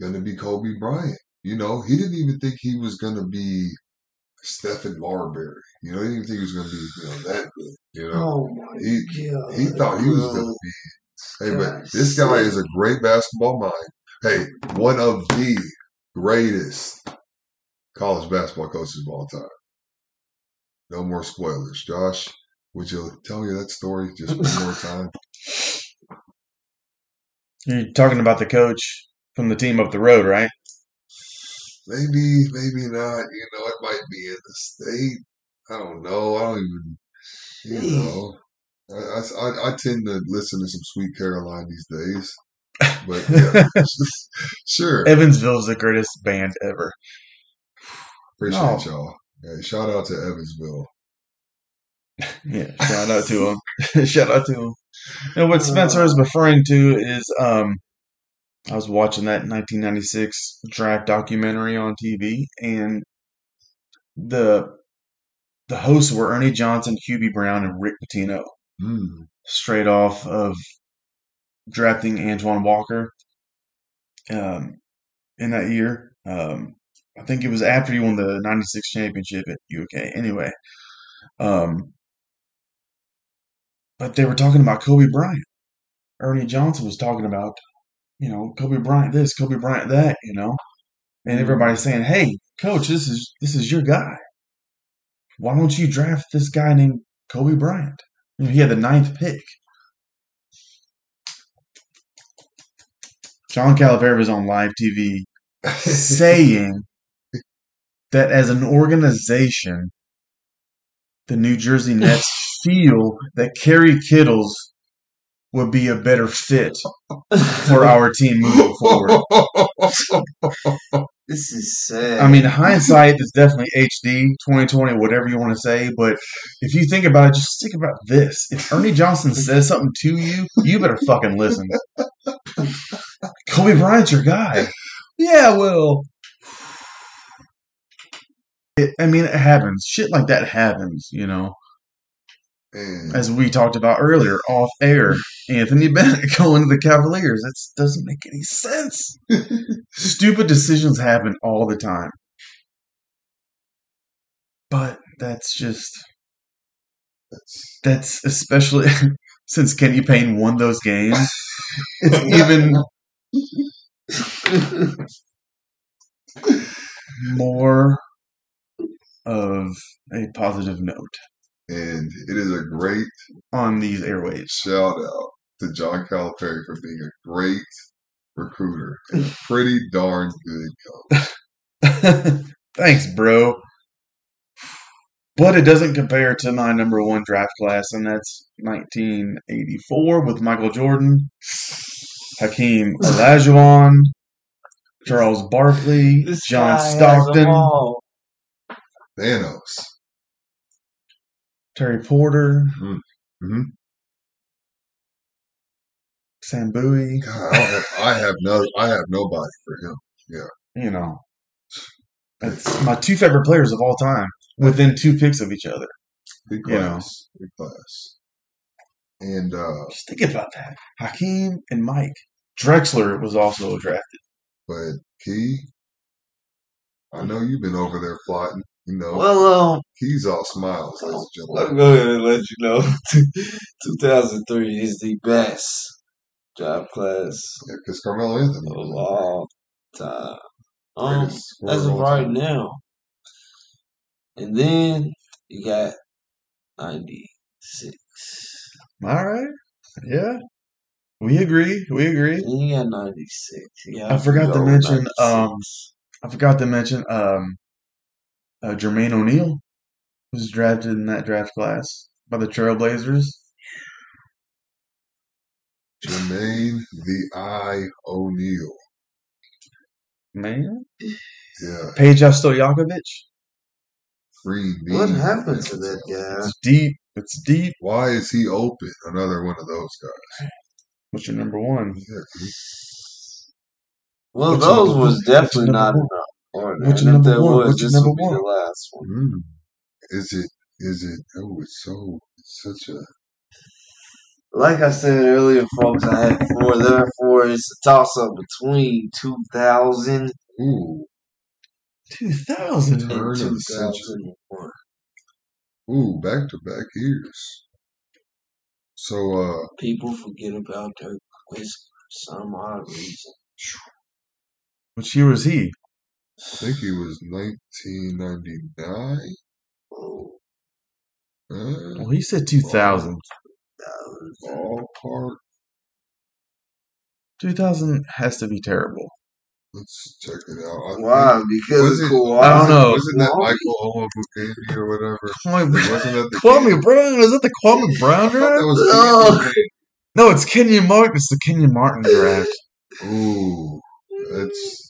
going to be Kobe Bryant. You know, he didn't even think he was going to be Stephen Marbury. You know, he didn't think he was going to be you know that good. You know, Oh my he god! he thought he was going to be. Hey, but this guy is a great basketball mind. Hey, one of the greatest college basketball coaches of all time. No more spoilers. Josh, would you tell me that story just one more time? You're talking about the coach from the team up the road, right? Maybe, maybe not. You know, it might be in the state. I don't know. I don't even, you know. I, I, I tend to listen to some Sweet Caroline these days. But yeah, sure. Evansville's the greatest band ever. Appreciate No. y'all. Hey, shout out to Evansville. Yeah, shout out to him. shout out to him. And what Spencer is referring to is, um, I was watching that 1996 draft documentary on TV, and the the hosts were Ernie Johnson, Hubie Brown, and Rick Pitino, Mm. straight off of drafting Antoine Walker um, in that year. Um, I think it was after he won the 96 championship at UK. Anyway, um, but they were talking about Kobe Bryant. Ernie Johnson was talking about, you know, Kobe Bryant this, Kobe Bryant that, you know, and mm-hmm. everybody's saying, "Hey, coach, this is this is your guy. Why don't you draft this guy named Kobe Bryant? You know, he had the ninth pick." John Calipari was on live TV saying that as an organization, the New Jersey Nets feel that Kerry Kittles would be a better fit for our team moving forward. This is sad. I mean, hindsight is definitely HD, 2020, whatever you want to say. But if you think about it, just think about this. If Ernie Johnson says something to you, you better fucking listen. Kobe Bryant's your guy. Yeah, well. It, I mean, it happens. Shit like that happens, you know. As we talked about earlier, off air, Anthony Bennett going to the Cavaliers. That doesn't make any sense. Stupid decisions happen all the time. But that's just that's that's especially since Kenny Payne won those games. It's even more of a positive note And it is a great on these airways. shout out to John Calipari for being a great recruiter and a pretty darn good coach. Thanks, bro. But it doesn't compare to my number one draft class, and that's 1984 with Michael Jordan, Hakeem Olajuwon, Charles Barkley, This John guy has them Stockton, all. Thanos. Terry Porter, Mhm. Sam Bowie. God, I, have, I have no, I have nobody for him. Yeah, you know, it's my two favorite players of all time within two picks of each other. Big You know. big class. And uh, Just think about that. Hakeem and Mike. Drexler was also drafted. but Key, I know you've been over there plotting. You know, Well, um, Key's all smiles, ladies and Let gentlemen. me go ahead and let you know. 2003 is the best draft class Because Carmelo Anthony, of all time. Um, as of right time. now. And then you got 96. All right. Yeah. We agree. We agree. Then you got 96. Yeah. I forgot to mention, 96. um, I forgot to mention um, uh, Jermaine O'Neal was drafted in that draft class by the Trailblazers. Jermaine the Eye O'Neal. Man. Yeah, Peja Stojakovic. free me. What happened to that guy? It's deep. It's deep. Why is he open? Another one of those guys. What's your number one? Yeah, Well, What's those was definitely not one? enough. Order. What's your And if number one? was, What's this number one? the last one. mm. Is it? Is it? Oh, it's so. It's such a. Like I said earlier, folks, I had four. Therefore, it's a toss up between 2000 Ooh, 2000. and Turn of the century. 2001. ooh, back to back years. So, uh, People forget about Dirk Whisker for some odd reason. Which year was he? I think he was 1999. Oh, Uh, Well, he said 2000. ballpark. 2000 has to be terrible. Let's check it out. I Why? think- Because was of it- Kawhi. I don't know. Wasn't that Kawhi? Michael Olowokandi or whatever? Kwame, Wasn't that the Kwame Brown? Is that the Kwame Brown I draft? that was Oh. No, it's Kenyon Martin. It's the Kenyon Martin draft. Mayne. Ooh, that's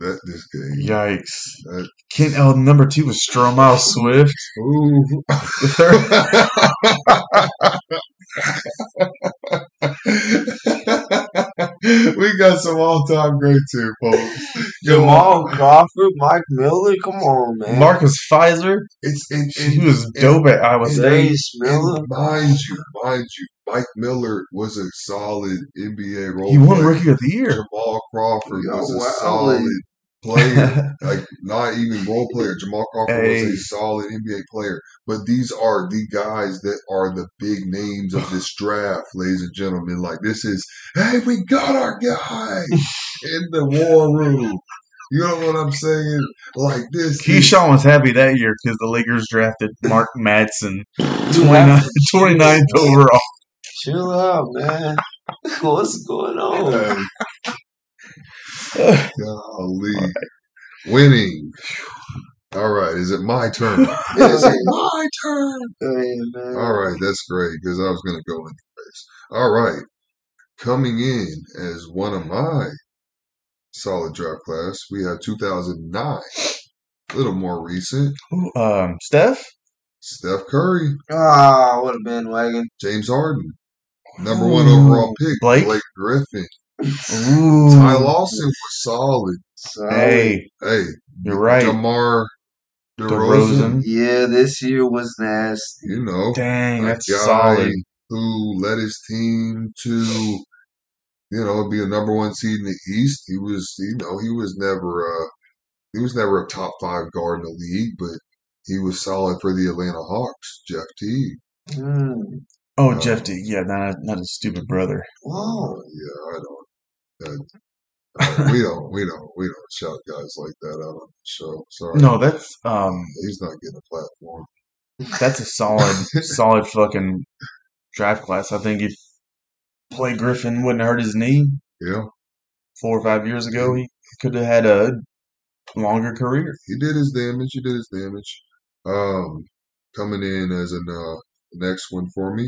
that this game. Yikes. That, Ken, oh, number two was Stromile Swift. ooh. we got some all-time greats here, folks. Jamal Crawford, Mike Miller. Come on, man. Marcus Fizer. It's and, He was and- dope at Iowa State. Darius Miles. Mind you, mind you, Mike Miller was a solid NBA role He won player. Rookie of the Year. Jamal Crawford Yo, was a wow. solid player, like not even role player. Jamal Crawford was a solid NBA player. But these are the guys that are the big names of this draft, ladies and gentlemen. Like this is, hey, we got our guy in the war room. You know what I'm saying? Like this. is- Keyshawn was happy that year because the Lakers drafted Mark Madsen, 29, 29th overall. Chill out, man. What's going on? Hey, golly. Winning. All right. Is it my turn? Is it my turn? Hey, man. All right, that's great because I was going to go anyways. All right, coming in as one of my solid draft class, we have 2009, a little more recent. Um, Steph? Steph Curry, Ah, what a bandwagon. James Harden, number one overall pick, Blake? Blake Griffin. Ooh. Ty Lawson was solid. Solid. Hey, Hey, you're right. DeMar DeRozan, DeRozan. Yeah, this year was nasty. you know, Dang, a that's guy solid. who led his team to, you know, be a number one seed in the East. He was, you know, he was never, uh, he was never a top five guard in the league, but he was solid for the Atlanta Hawks. Jeff Teague. Mm. Oh, Uh, Jeff D. Yeah, not, not his stupid brother. Whoa. Yeah, I don't. Uh, Uh, we don't, we don't, we don't shout guys like that out on the show. Sorry, No, that's um, he's not getting a platform. that's a solid, solid fucking draft class. I think if Blake Griffin wouldn't hurt his knee Yeah, four or five years ago, he could have had a longer career. he did his damage. He did his damage. Um, coming in as an uh, next one for me,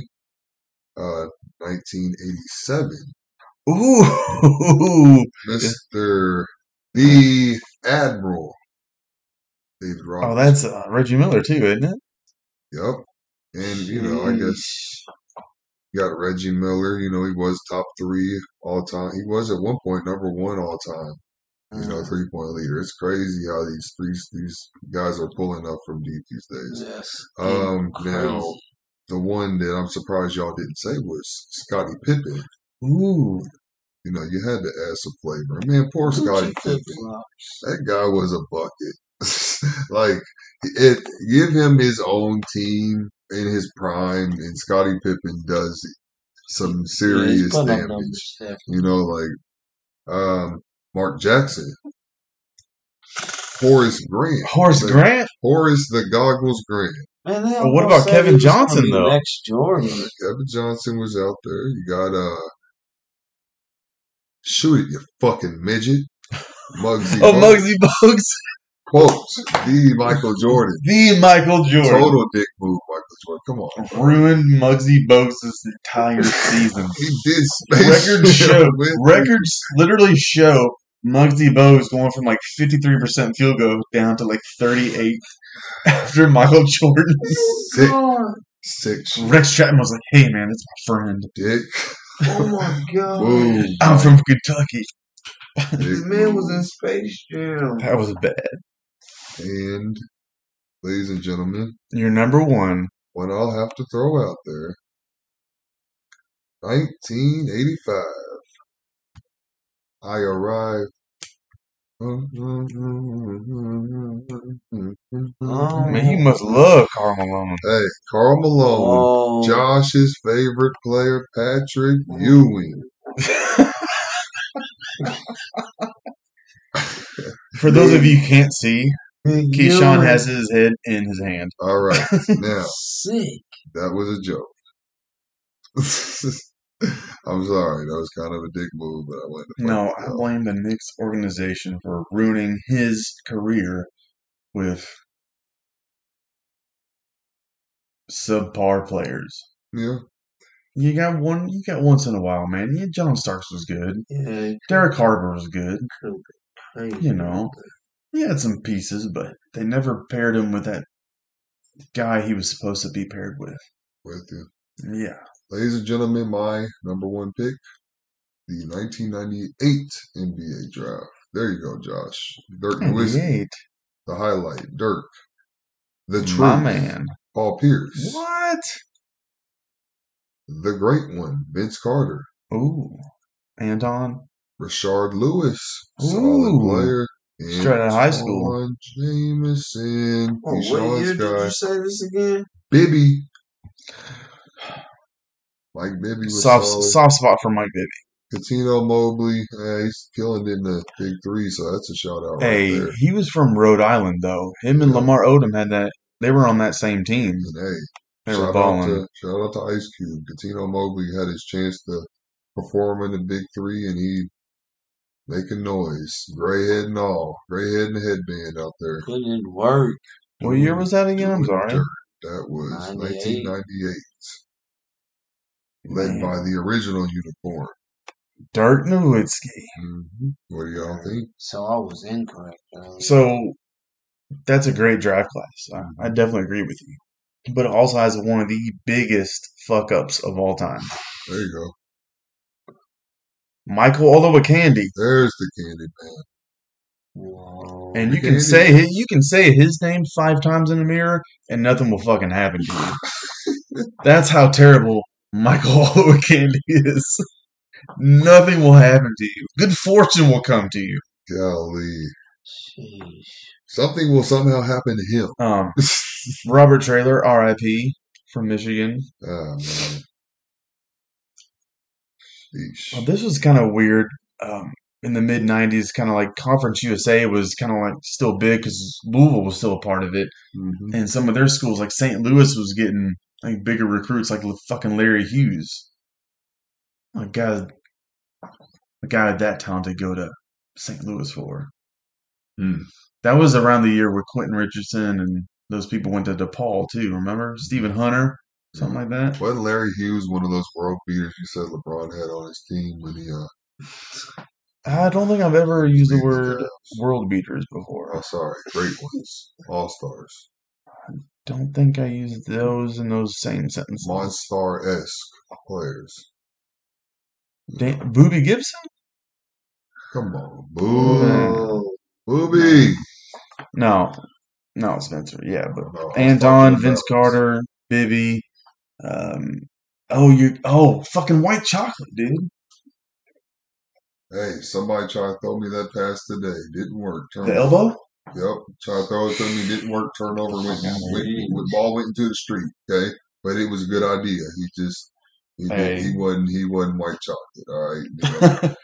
uh, 1987, Ooh, Mister the Admiral, David oh, that's uh, Reggie Miller too, isn't it? Yep. And you know, I guess you got Reggie Miller. You know, he was top three all time. He was at one point number one all time. You know, Mm. three point leader. It's crazy how these these these guys are pulling up from deep these days. Yes. Um, Crazy. now the one that I'm surprised y'all didn't say was Scottie Pippen. Ooh, You know, you had to add some flavor. Man, poor Scottie Gucci Pippen. That guy was a bucket. like it, give him his own team in his prime, and Scottie Pippen does some serious putting up damage. Yeah. You know, like um, Mark Jackson, Horace Grant, Horace the, Grant. Horace the Goggles Grant. Man, they Oh, what about Kevin he was gonna Johnson, though? Next Jordan. Kevin Johnson was out there. You got uh, shoot it, you fucking midget. Muggsy. Oh, Bogues. Muggsy Bogues. Quotes the Michael Jordan. The Michael Jordan. Total dick move, Michael Jordan. Come on. bro. Ruined Muggsy Bogues' this entire season. He did space Records Jam show, with- records literally show Muggsy Bogues going from like 53% field goal down to like 38 after Michael Jordan. Sick, oh, God. sick shit. Rex Chapman was like, hey man, it's my friend. Dick. Oh my god. Boom. I'm from Kentucky. Dick This man was in Space Jam. That was bad. And, ladies and gentlemen, You're number one. what I'll have to throw out there 1985. I arrived. Oh. Man, you must love Karl Malone. Hey, Karl Malone, Oh. Josh's favorite player, Patrick mm-hmm. Ewing. For those of you who can't see, Big Keyshawn has his head in his hand. All right, now sick. that was a joke. I'm sorry, that was kind of a dick move, but I went No, I blame the Knicks organization for ruining his career with subpar players. Yeah, You got one. You got once in a while, man. Yeah, John Starks was good. Yeah, Derek Harper was good. You know, he had some pieces, but they never paired him with that guy he was supposed to be paired with. with you. Yeah, Ladies and gentlemen, my number one pick, the 1998 NBA draft. There you go, Josh. Dirk Nowitzki, the highlight. Dirk, the truth. My man. Paul Pierce, What? the great one. Vince Carter, Ooh, Antawn. Rashard Lewis, Ooh. solid player. Straight out of high school. Jamison, Oh, what year did you say this again? Bibby. Mike Bibby was Soft, solid. soft spot for Mike Bibby. Cuttino Mobley, eh, he's killing in the big three, so that's a shout out right Hey, there. he was from Rhode Island though. Him and Yeah. Lamar Odom had that. They were on that same team. And hey, They shout were out balling. to shout out to Ice Cube. Cuttino Mobley had his chance to perform in the big three, and he making noise, gray head and all, gray head and headband out there. Putting in work. What year was that again? I'm sorry. dirt. That was 1998, led Man. by the original uniform. Dirk Nowitzki. hmm What do y'all think? So I was incorrect. earlier. So that's a great draft class. I, I definitely agree with you. But it also has one of the biggest fuck ups of all time. There you go. Michael Olowokandi. There's the candy man. Whoa. And you can Candy. say hi- you can say his name five times in the mirror and nothing will fucking happen to you. That's how terrible Michael Olowokandi is. Nothing will happen to you. Good fortune will come to you. Golly, Sheesh. something will somehow happen to him. Um, Robert Traylor, R.I.P. from Michigan. Man. Well, this was kind of weird. Um, in the mid '90s, kind of like Conference USA was kind of like still big because Louisville was still a part of it, Mhm. and some of their schools like St. Louis was getting like bigger recruits, like fucking Larry Hughes. A guy, a guy that talented to go to St. Louis for. Hmm. That was around the year where Quentin Richardson and those people went to DePaul too. Remember Stephen Hunter, something like that. Wasn't Larry Hughes one of those world beaters you said LeBron had on his team when he uh I don't think I've ever used the beat the word Cavs? world beaters before. Oh sorry, great ones. All stars. Don't think I used those in those same sentences. Monstar esque players. Dan- Booby Gibson? Come on. Boo Booby. No, no, Spencer. Yeah, but No, I Antawn, Vince about- Carter, Bibby. Um, oh, you. Oh, fucking white chocolate, dude. Hey, somebody tried to throw me that pass today. Didn't work. The Turnover. elbow. Yep. Tried to throw it to me. Didn't work. Turnover went, went, went ball went into the street. Okay. But it was a good idea. He just he, Hey. he wasn't he wasn't white chocolate. All right. You know,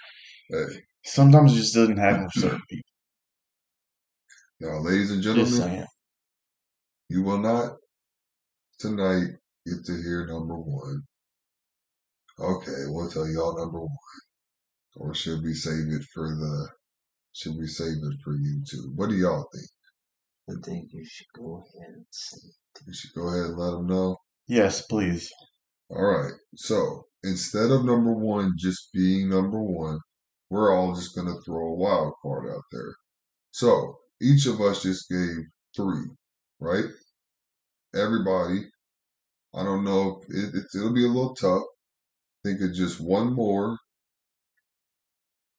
hey. Sometimes it just doesn't happen for certain people. Now, ladies and gentlemen, you will not tonight get to hear number one. Okay, we'll tell y'all number one. Or should we save it for the should we save it for you two? What do y'all think? I think you should go ahead and see. We should go ahead and let them know. Yes, please. All right. So instead of number one just being number one, we're all just going to throw a wild card out there. So each of us just gave three, right? Everybody. I don't know if it, it's, it'll be a little tough. Think of just one more.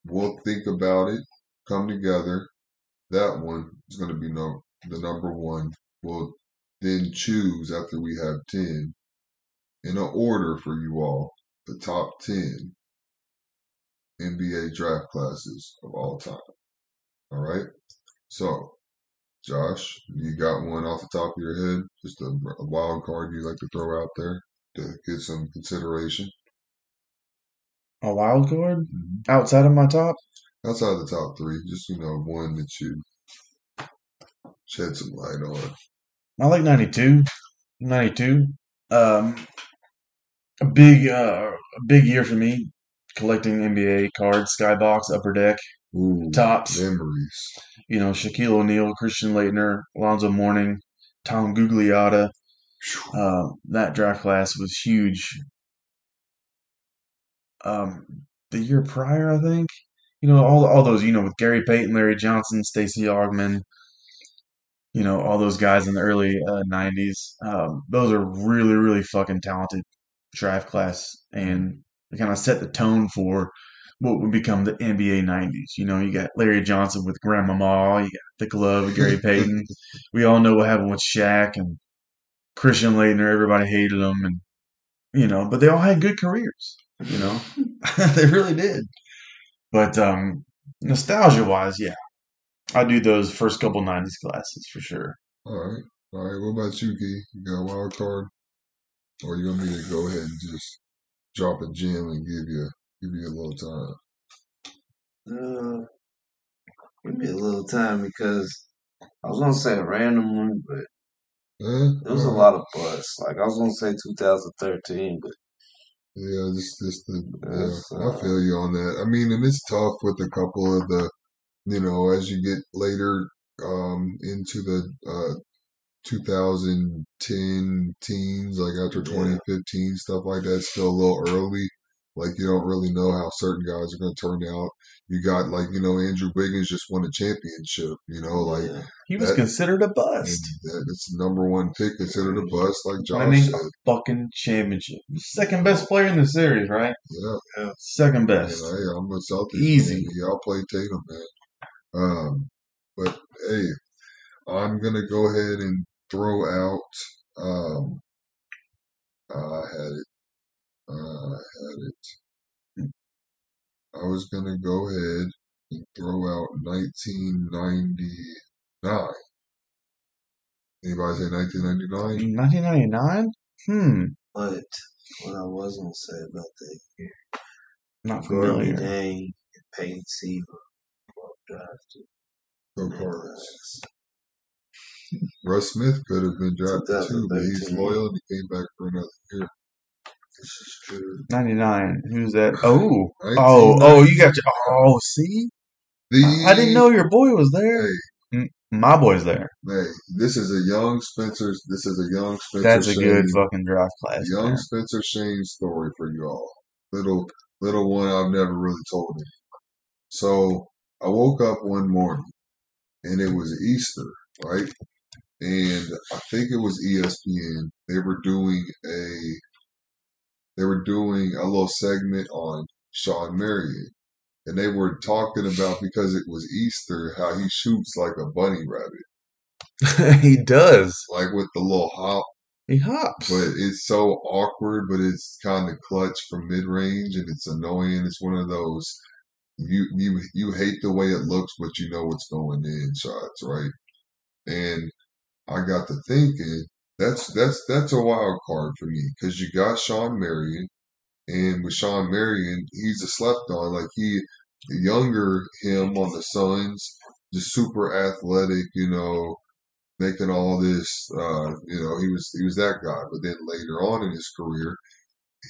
We'll think about it, come together. That one is going to be no, the number one. We'll then choose after we have 10 in an order for you all the top 10 NBA draft classes of all time. All right. So, Josh, you got one off the top of your head? Just a, a wild card you like to throw out there to get some consideration? A wild card mm-hmm. outside of my top. Outside of the top three, just, you know, one that you shed some light on. I like 92. 92. Um, a big, uh, a big year for me collecting NBA cards, Skybox, Upper Deck, Ooh, Topps. memories. You know, Shaquille O'Neal, Christian Laettner, Alonzo Mourning, Tom Gugliotta. Uh, that draft class was huge. Um, the year prior, I think. You know, all all those. You know, with Gary Payton, Larry Johnson, Stacey Augmon. You know, all those guys in the early uh, '90s. Um, those are really, really fucking talented draft class, and they kind of set the tone for what would become the NBA '90s. You know, you got Larry Johnson with Grandmama, you got the glove with Gary Payton. we all know what happened with Shaq and Christian Laettner. Everybody hated them, and you know, but they all had good careers. You know, they really did. But um, nostalgia wise, yeah, I do those first couple '90s classes for sure. All right. All right. What about you, Key? You got a wild card? Or you want me to go ahead and just drop a gem and give you give you a little time? Uh, give me a little time because I was gonna say a random one, but it was a lot of buzz. Like I was gonna say 2013, but Yeah, just just the yeah, I uh, feel you on that. I mean, and it's tough with a couple of the, you know, as you get later um into the uh 2010 teens, like after Yeah. 2015, stuff like that, still a little early. Like you don't really know how certain guys are going to turn out. You got like you know Andrew Wiggins just won a championship. You know, like yeah. He was That- considered a bust. that, it's the number one pick, considered a bust, like Josh Winning said. a fucking championship. Second best player in the series, right? Yeah. Second Man, best. hey, I'm a Celtics Easy. fan. Y'all play Tatum, man. Um, but hey, I'm gonna go ahead and throw out. Um, I had it. Uh, I had it. I was gonna go ahead and throw out 1999. Anybody say 1999? 1999? Hmm. But what I was gonna say about that year, Not Gordon familiar. Dane, Peyton Siva. drafted. Go Cards. Russ Smith could have been drafted too, but he's loyal and he came back for another year. This is true. 99. Who's that? Oh. Oh, oh, you got your. Oh, see? The, I didn't know your boy was there. Hey, My boy's there. hey, this is a young Spencer. This is a young Spencer. That's a good fucking draft class. young man. Spencer Shane story for y'all. Little little one I've never really told him. So I woke up one morning and it was Easter, right? And I think it was ESPN. They were doing a they were doing a little segment on Shawn Marion. And they were talking about because it was Easter, how he shoots like a bunny rabbit. he does. Like with the little hop He hops. but it's so awkward, but it's kind of clutch from mid range, and it's annoying. It's one of those you you you hate the way it looks, but you know what's going in shots, right? And I got to thinking that's that's that's a wild card for me because you got Shawn Marion, and with Shawn Marion, he's a slept on. Like he, the younger him on the Suns, just super athletic, you know, making all this. Uh, you know, he was he was that guy. But then later on in his career,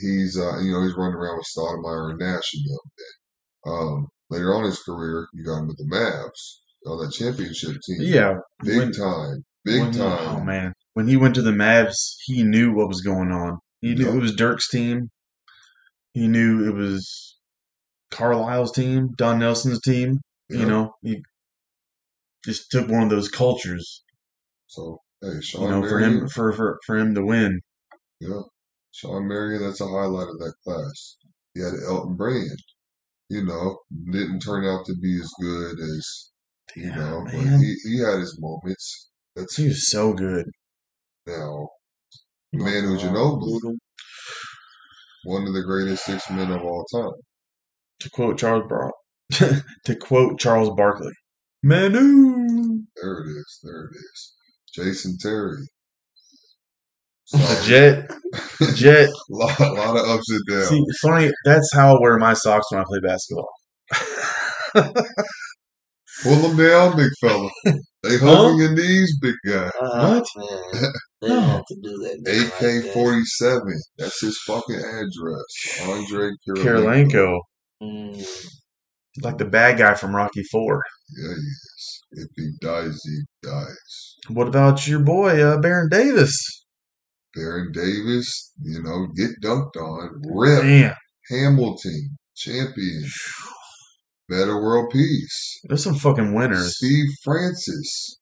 he's uh, you know he's running around with Stoudemire and Nash and them. Um, later on in his career, you got him with the Mavs on that championship team. yeah. big when- time, big when time. oh, man. When he went to the Mavs, he knew what was going on. He knew Yeah. it was Dirk's team. He knew it was Carlisle's team, Don Nelson's team. Yeah. You know, he just took one of those cultures, So hey, Sean you know, for Marion, him for, for for him to win. yeah, Shawn Marion, that's a highlight of that class. He had Elton Brand. You know, didn't turn out to be as good as you Yeah, know, but he, he had his moments. That's He was so good. now oh Manu Ginobili, one of the greatest six men of all time. To quote Charles Bar- to quote Charles Barkley, Manu. There it is. There it is. Jason Terry. The Solid. Jet, Jet. lot, lot of ups and downs. See, funny. That's how I wear my socks when I play basketball. Pull them down, big fella. They Huh? your knees, big guy. Ah, What? Man, they No. have to do that. AK forty seven. That's his fucking address. Andre Kirilenko. Mm, like the bad guy from Rocky Four. Yeah, he is. If he dies, he dies. What about your boy, uh, Baron Davis? Baron Davis, you know, get dunked on. Rip Man, Hamilton, champion. Metta World Peace. there's some fucking winners. Steve Francis.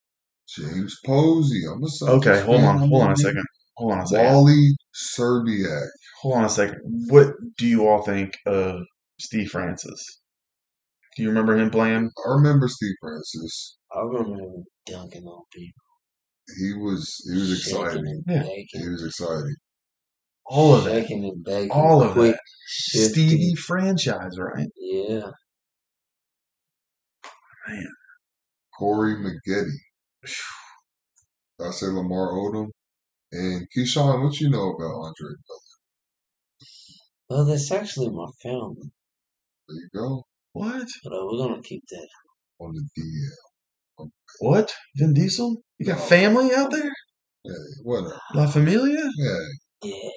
James Posey. I'm a Celtics Okay, hold on, hold on a second. Hold on a second. Wally Szczerbiak. Hold on a second. What do you all think of Steve Francis? Do you remember him playing? I remember Steve Francis. I remember him dunking on people. He was he was exciting. Yeah. He was exciting. All of it. Shaking and baking. All of quick it. shifting. Stevie franchise, right? Yeah. Corey Maggette. I say Lamar Odom. And Keyshawn, what you know about Andre? Miller? Well, that's actually my family, There you go. What? but uh, we're gonna keep that. On the DL. What? Vin Diesel? You got family out there? Hey, whatever. La Familia? Yeah. Yeah.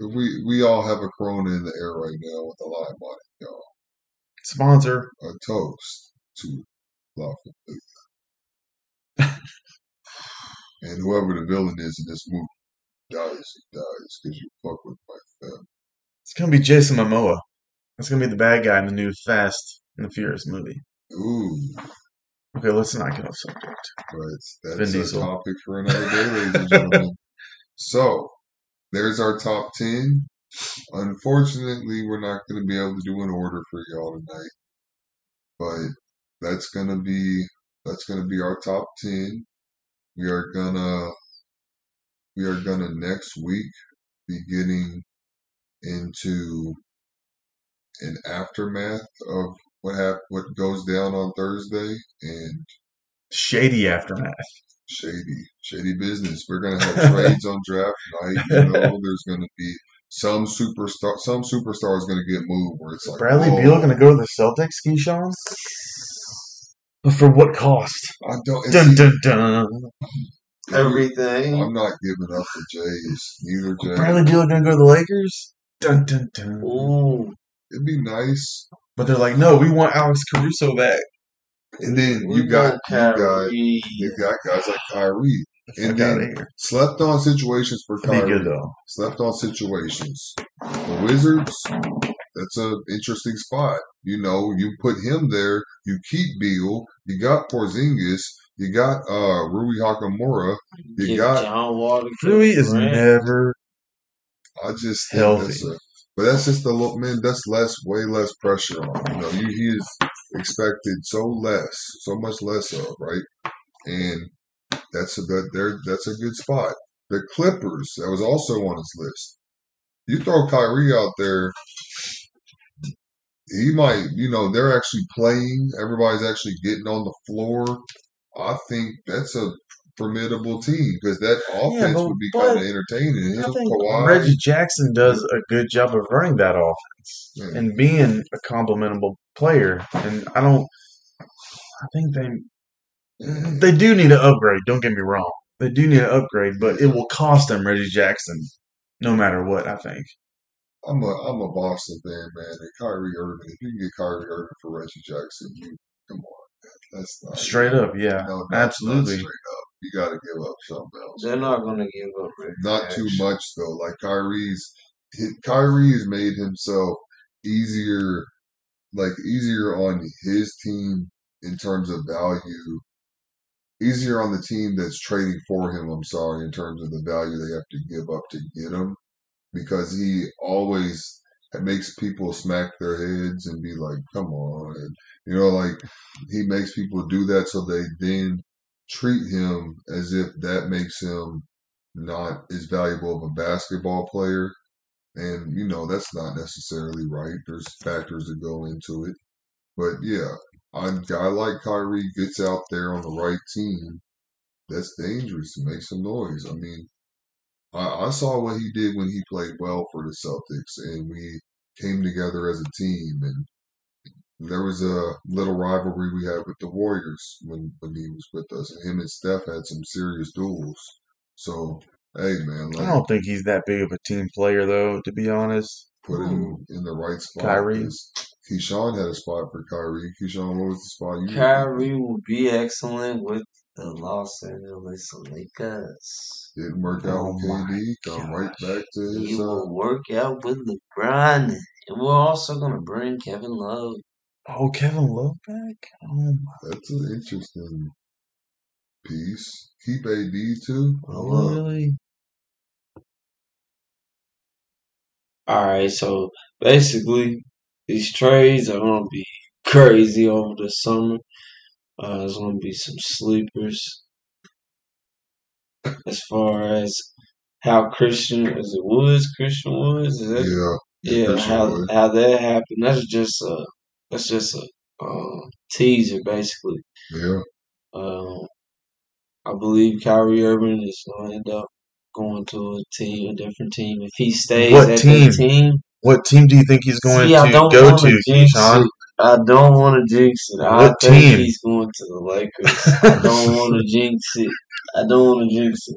We we all have a corona in the air right now with a lime on it, y'all. Sponsor. A toast to love. and whoever the villain is in this movie dies, he dies because you fuck with my family. It's gonna be Jason Momoa. That's gonna be the bad guy in the new Fast and the Furious movie. Ooh, Okay, let's not get off subject. but Vin that's a Diesel. topic for another day, ladies and gentlemen. So, there's our top 10. Unfortunately, we're not going to be able to do an order for y'all tonight, but that's going to be that's going to be our top 10. We are gonna we are gonna next week be getting into an aftermath of what hap- what goes down on Thursday and Shady aftermath. shady, shady business. We're gonna have trades on draft night. You know, there's gonna be some superstar, some superstar is going to get moved where it's like Bradley whoa, Beal going to go to the Celtics, Keyshawn? But for what cost? I don't. Dun see, dun dun. Everything. I'm not giving up the Jays. Neither Jay. Bradley Beal going to go to the Lakers? Dun dun dun. Ooh. It'd be nice. But they're like, no, we want Alex Caruso back. And then We you got you got you got guys like Kyrie. And Fuck then here. slept on situations for That'd be Kyrie. good though. Slept on situations. The Wizards, that's an interesting spot. You know, you put him there, you keep Beal, you got Porzingis, you got uh Rui Hachimura. You Get got- John Wall. to Rui get is Durant. never I just think Healthy. that's a, but that's just a little man. That's less, way less pressure on. him. You know, you, he is expected so less, so much less of right, and that's a good. There, that's a good spot. The Clippers, that was also on his list. You throw Kyrie out there, he might. You know, they're actually playing. Everybody's actually getting on the floor. I think that's a formidable team because that offense but- would be kind of entertaining. I think Kawhi, Reggie Jackson does a good job of running that offense Yeah. and being a complimentable player. And I don't. I think they they do need an upgrade. Don't get me wrong. They do need an upgrade, but it will cost them Reggie Jackson, no matter what. I think. I'm a I'm a Boston fan, man. And Kyrie Irving, if you can get Kyrie Irving for Reggie Jackson, you come on, man. that's not Straight up, yeah, No, not- not absolutely. straight up. You got to give up something else. They're not gonna give up. Rick Not too Nash. much though. Like Kyrie's, Kyrie's made himself easier, like easier on his team in terms of value. Easier on the team that's trading for him. I'm sorry, in terms of the value they have to give up to get him, because he always makes people smack their heads and be like, "Come on," you know, like he makes people do that so they then treat him as if that makes him not as valuable of a basketball player. And, you know, that's not necessarily right. There's factors that go into it. But yeah, I guy like Kyrie gets out there on the right team. That's dangerous. to make some noise. I mean, I, I saw what he did when he played well for the Celtics, and we came together as a team. And there was a little rivalry we had with the Warriors when when he was with us, and him and Steph had some serious duels. So, hey man, I don't think he's that big of a team player, though. To be honest, put him in the right spot. Kyrie? 'cause Keyshawn had a spot for Kyrie. Keyshawn, what was the spot you? Kyrie will be excellent with the Los Angeles Lakers. Didn't work out Oh with KD. Come right back to He his. Uh, will work out with LeBron, and we're also gonna bring Kevin Love. oh Kevin Love back. Oh my, that's an interesting piece. Keep AD too. Oh, really? All right, so basically, these trades are gonna be crazy over the summer. Uh, there's gonna be some sleepers as far as how Christian is it Woods Christian Woods Yeah, yeah how how that happened that's just a that's just a um, teaser basically. yeah. Um, I believe Kyrie Irving is going to end up going to a team, a different team. If he stays What at team? that team, What team do you think he's going See, I to don't go wanna to, jinx Keyshawn? it. I don't want to jinx it. I What think team? he's going to the Lakers. I don't want to jinx it. I don't want to jinx it.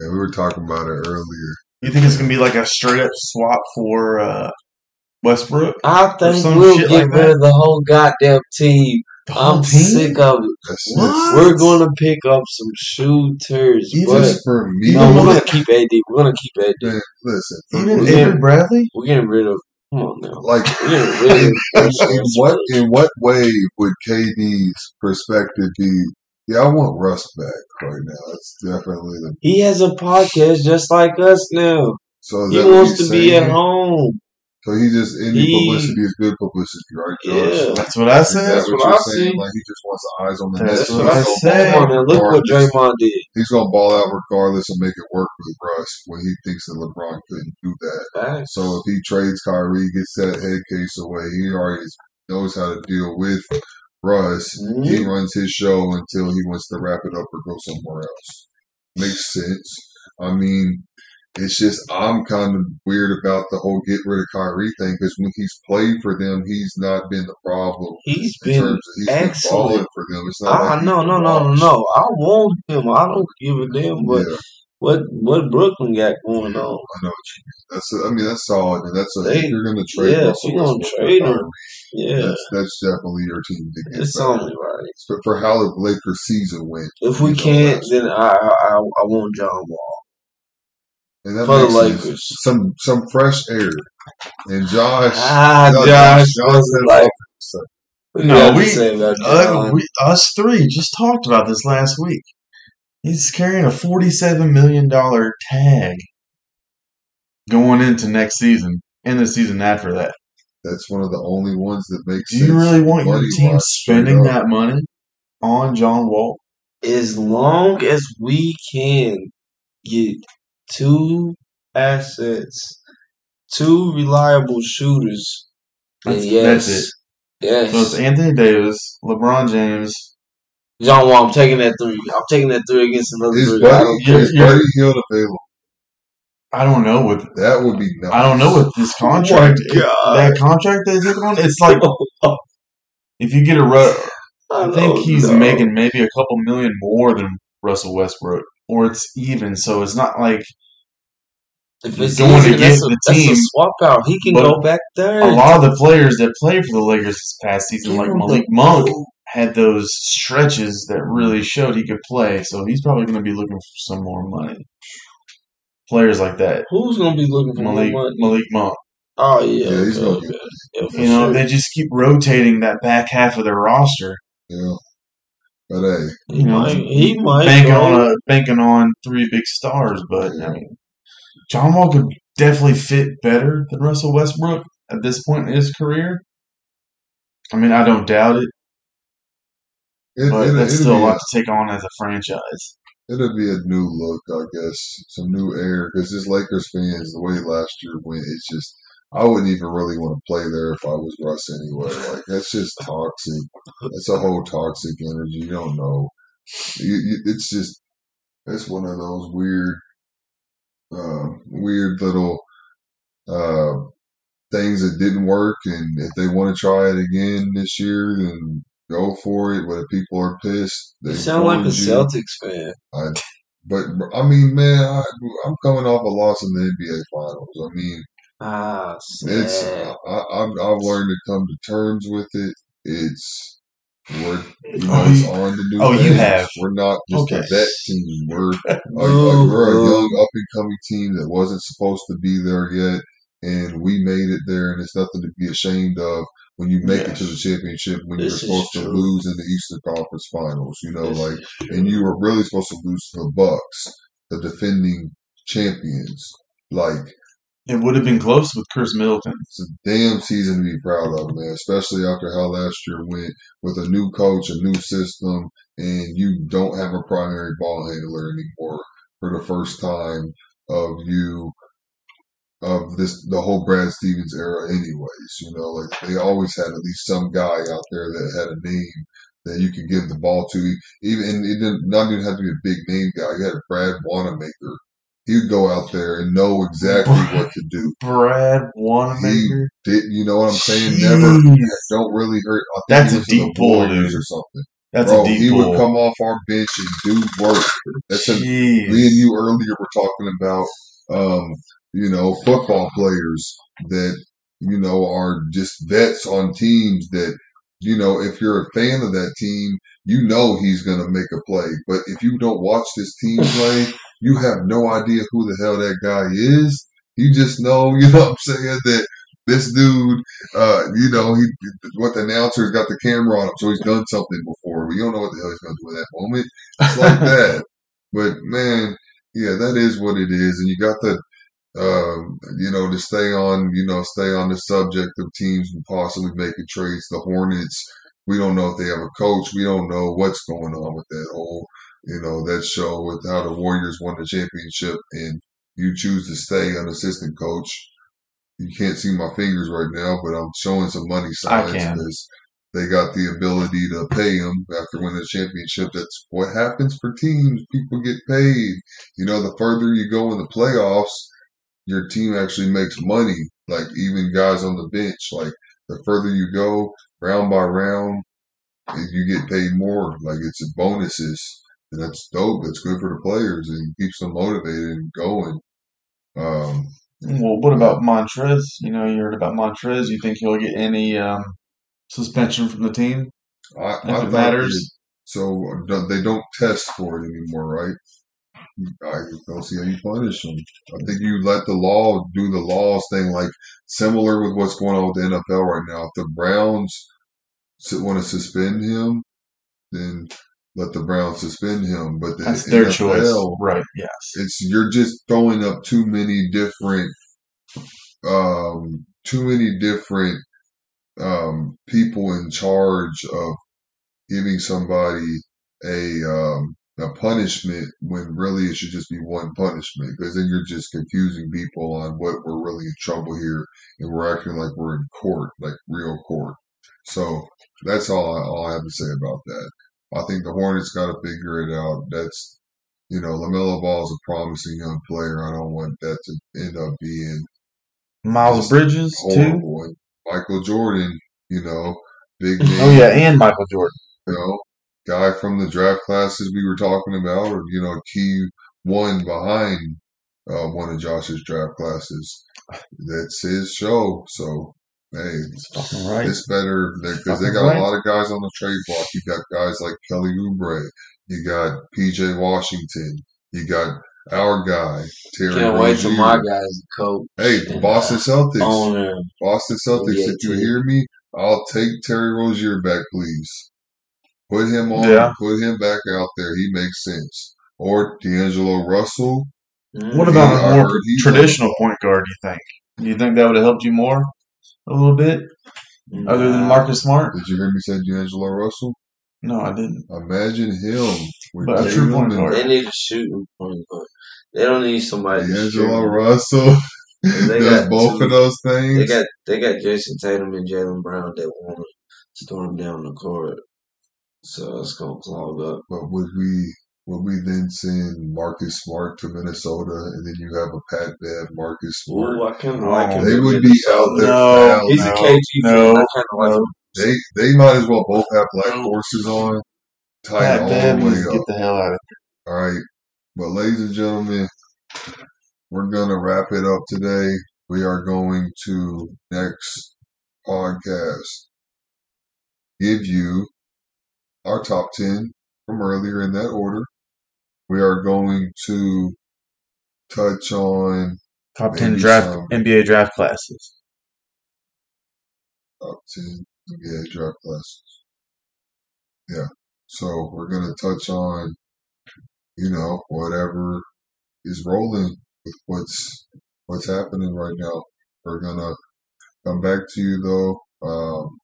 And we were talking about it earlier. You think it's gonna be like a straight up swap for uh, Westbrook? I think we'll get like rid of the whole goddamn team. The I'm sick of it. What? We're going to pick up some shooters, Even but just for me. no, we're going to keep AD. We're going to keep AD. Man, listen, for Even me, Avery Bradley? We're getting rid of. Come on now. like We're getting rid in, in, in what in what way would KD's perspective be? Yeah, I want Russ back right now. That's definitely the He has a podcast just like us now. so. He wants he's to be at home. So he just any He- publicity is good publicity, right, Josh? Yeah. That's what I Is said. that That's what what you're I saying? see. Like he just wants the eyes on the That's net. That's what what I he's gonna said. Come look what regardless. Draymond did. He's gonna ball out regardless and make it work with Russ when he thinks that LeBron couldn't do that. Facts. So if he trades Kyrie, gets that head case away, he already knows how to deal with Russ. Mhm. He runs his show until he wants to wrap it up or go somewhere else. Makes sense. I mean, It's just I'm kind of weird about the whole get rid of Kyrie thing because when he's played for them, he's not been the problem. He's been of he's been excellent. balling for them. It's not I like no no no no no. I want him. I don't give a damn. But yeah, what what Brooklyn got going on? I know what That's a, I mean that's solid. And that's a they, you're going to trade. yeah, if Russell you gonna trade him, Yeah, that's that's definitely your team to get it's better. only right. For, for how the Lakers season went, If we can't, then. I I I want John Wall and that for the makes sense. Lakers. some some fresh air. And Josh, Ah, you know, Josh Josh was said like, so No, you we- to say about Uh, we, us three just talked about this last week. He's carrying a forty-seven million dollar tag going into next season and the season after that. that's one of the only ones that makes Do sense. you really want your team spending that money on John Wall? As long as we can get two assets, two reliable shooters, then That's- yes, that's it. yes. So it's Anthony Davis, LeBron James. John Wall, I'm taking that three. I'm taking that three against another Is three. I Buddy, don't You're- is Buddy Hield available? I don't know what That would be nice. I don't know what this Oh my contract. God. that contract they took on, it's like if you get a Ru- I think he's know. making maybe a couple million more than Russell Westbrook, or it's even. So it's not like If it's going to even, get that's, a, the that's a swap out. He can but go back there. a lot of the players that played for the Lakers this past season, like Malik Monk, had those stretches that really showed he could play. So he's probably going to be looking for some more money. Players like that, Who's gonna be looking for Malik more money? Malik Monk. Oh yeah, Yeah, he's okay, gonna get okay. Yeah, You know, sure. they just keep rotating that back half of their roster. Yeah. But hey, He you know, might. He might banking on a banking on three big stars, but I mean, John Wall could definitely fit better than Russell Westbrook at this point in his career. I mean, I don't doubt it, it, but it, that's still a lot to take on as a franchise. it'll be a new look, I guess. Some new air. Because this Lakers fans, the way last year went, it's just, I wouldn't even really want to play there if I was Russ anyway. Like, that's just toxic. It's a whole toxic energy. You don't know. You, you, it's just, it's one of those weird, uh, weird little uh, things that didn't work. And if they want to try it again this year, then go for it. But if people are pissed, they You sound like a you. Celtics fan. I, but I mean, man, I, I'm coming off a loss in the NBA Finals. I mean, Ah, it's sad. I, I've I've learned to come to terms with it. It's we're you know Oh, it's you- on the new. oh, you have. We're not just Okay. a vet team. We're like, Boo, like oh, we're a young up and coming team that wasn't supposed to be there yet, and we made it there, and it's nothing to be ashamed of. When you make it to the championship, when This you're supposed to lose in the Eastern Conference Finals, you know, This like and you were really supposed to lose to the Bucks, the defending champions. Like It would have been close with Khris Middleton. it's a damn season to be proud of, man. Especially after how last year went with a new coach, a new system, and you don't have a primary ball handler anymore for the first time of you of this the whole Brad Stevens era anyways. You know, like they always had at least some guy out there that had a name that you could give the ball to. Even and it didn't not even have to be a big name guy. You had Brad Wanamaker. He would go out there and know exactly what to do. Brad Wanamaker. Did you know what I'm saying? Never don't really hurt. That's he a deep pull, dude. or something. That's Bro, a deep he pull. would come off our bench and do work. That's a, me and you earlier were talking about, um, you know, football players that, you know, are just vets on teams that, you know, if you're a fan of that team, you know he's going to make a play. But if you don't watch this team play, you have no idea who the hell that guy is. You just know, you know what I'm saying, that this dude, uh, you know, he, what the announcer's got the camera on him, so he's done something before. We don't know what the hell he's going to do in that moment. It's like that. But man, yeah, that is what it is. And you got the, um, you know, to stay on, you know, stay on the subject of teams and possibly making trades. The Hornets, we don't know if they have a coach. We don't know what's going on with that whole, you know, that show with how the Warriors won the championship and you choose to stay an assistant coach. You can't see my fingers right now, but I'm showing some money signs. Because they got the ability to pay him after winning the championship. That's what happens for teams. People get paid. You know, the further you go in the playoffs, your team actually makes money. Like even guys on the bench, like the further you go, round by round, you get paid more. Like it's bonuses, and that's dope. That's good for the players and keeps them motivated and going. Um, Well, what about Montrez? You know, you heard about Montrez. You think he'll get any um, suspension from the team I, if I it matters? that- so uh, they don't test for it anymore, right? I don't see how you punish them. I think you let the law do the laws thing, like similar with what's going on with the NFL right now. If the Browns want to suspend him, then let the Browns suspend him. But the That's their NFL, choice, right? Yes. it's you're just throwing up too many different um too many different um people in charge of giving somebody a um a punishment when really it should just be one punishment because then you're just confusing people on what we're really in trouble here and we're acting like we're in court like real court so that's all I, all I have to say about that I think the Hornets got to figure it out that's you know, LaMelo Ball is a promising young player. I don't want that to end up being Miles Bridges too. horrible. Michael Jordan, you know, big name, Oh yeah, and Michael Jordan. you know, guy from the draft classes we were talking about, or you know, key one behind uh, one of Josh's draft classes. That's his show. So hey, It's fucking right. it's better because they got right. a lot of guys on the trade block. You got guys like Kelly Oubre. You got PJ Washington. You got our guy Terry Can't wait till Rozier. my guys coach. Hey, Boston uh, Celtics. owner. Boston Celtics, if you 2018. hear me, I'll take Terry Rozier back, please. Put him on, Yeah. put him back out there. He makes sense. Or D'Angelo Russell. Mm. What He- about I a more traditional point guard? Do you think? Do you think that would have helped you more a little bit, other than Marcus Smart? Did you hear me say D'Angelo Russell? No, I didn't. Imagine him with But a true point and guard. They need a shooting point guard. They don't need somebody to shoot. D'Angelo Russell. They got both two- of those things. They things. got they got Jayson Tatum and Jaylen Brown that want to storm down the court, so it's gonna clog up. But would we would we then send Marcus Smart to Minnesota and then you have a Pat Bev Marcus Smart? Ooh, I kind of Oh, like him. They would be out there. No, fouling. He's a KG no, fan. I kind like him. They they might as well both have black horses on, tied Pat all Bev the way up. get the hell out of All right, but ladies and gentlemen, we're gonna wrap it up today. We are going to next podcast give you our top ten from earlier in that order. We are going to touch on Top ten draft some. NBA draft classes. top 10 NBA draft classes. Yeah. So we're going to touch on, you know, whatever is rolling with what's, what's happening right now. We're going to come back to you though, um,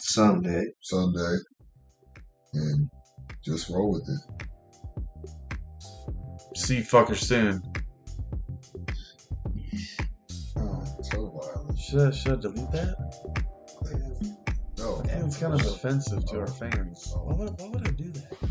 Sunday. Sunday and just roll with it. See you fuckers soon. Oh, so violent. Should I, should I delete that? No. It's kind of offensive to our fans. Why would, why would I do that?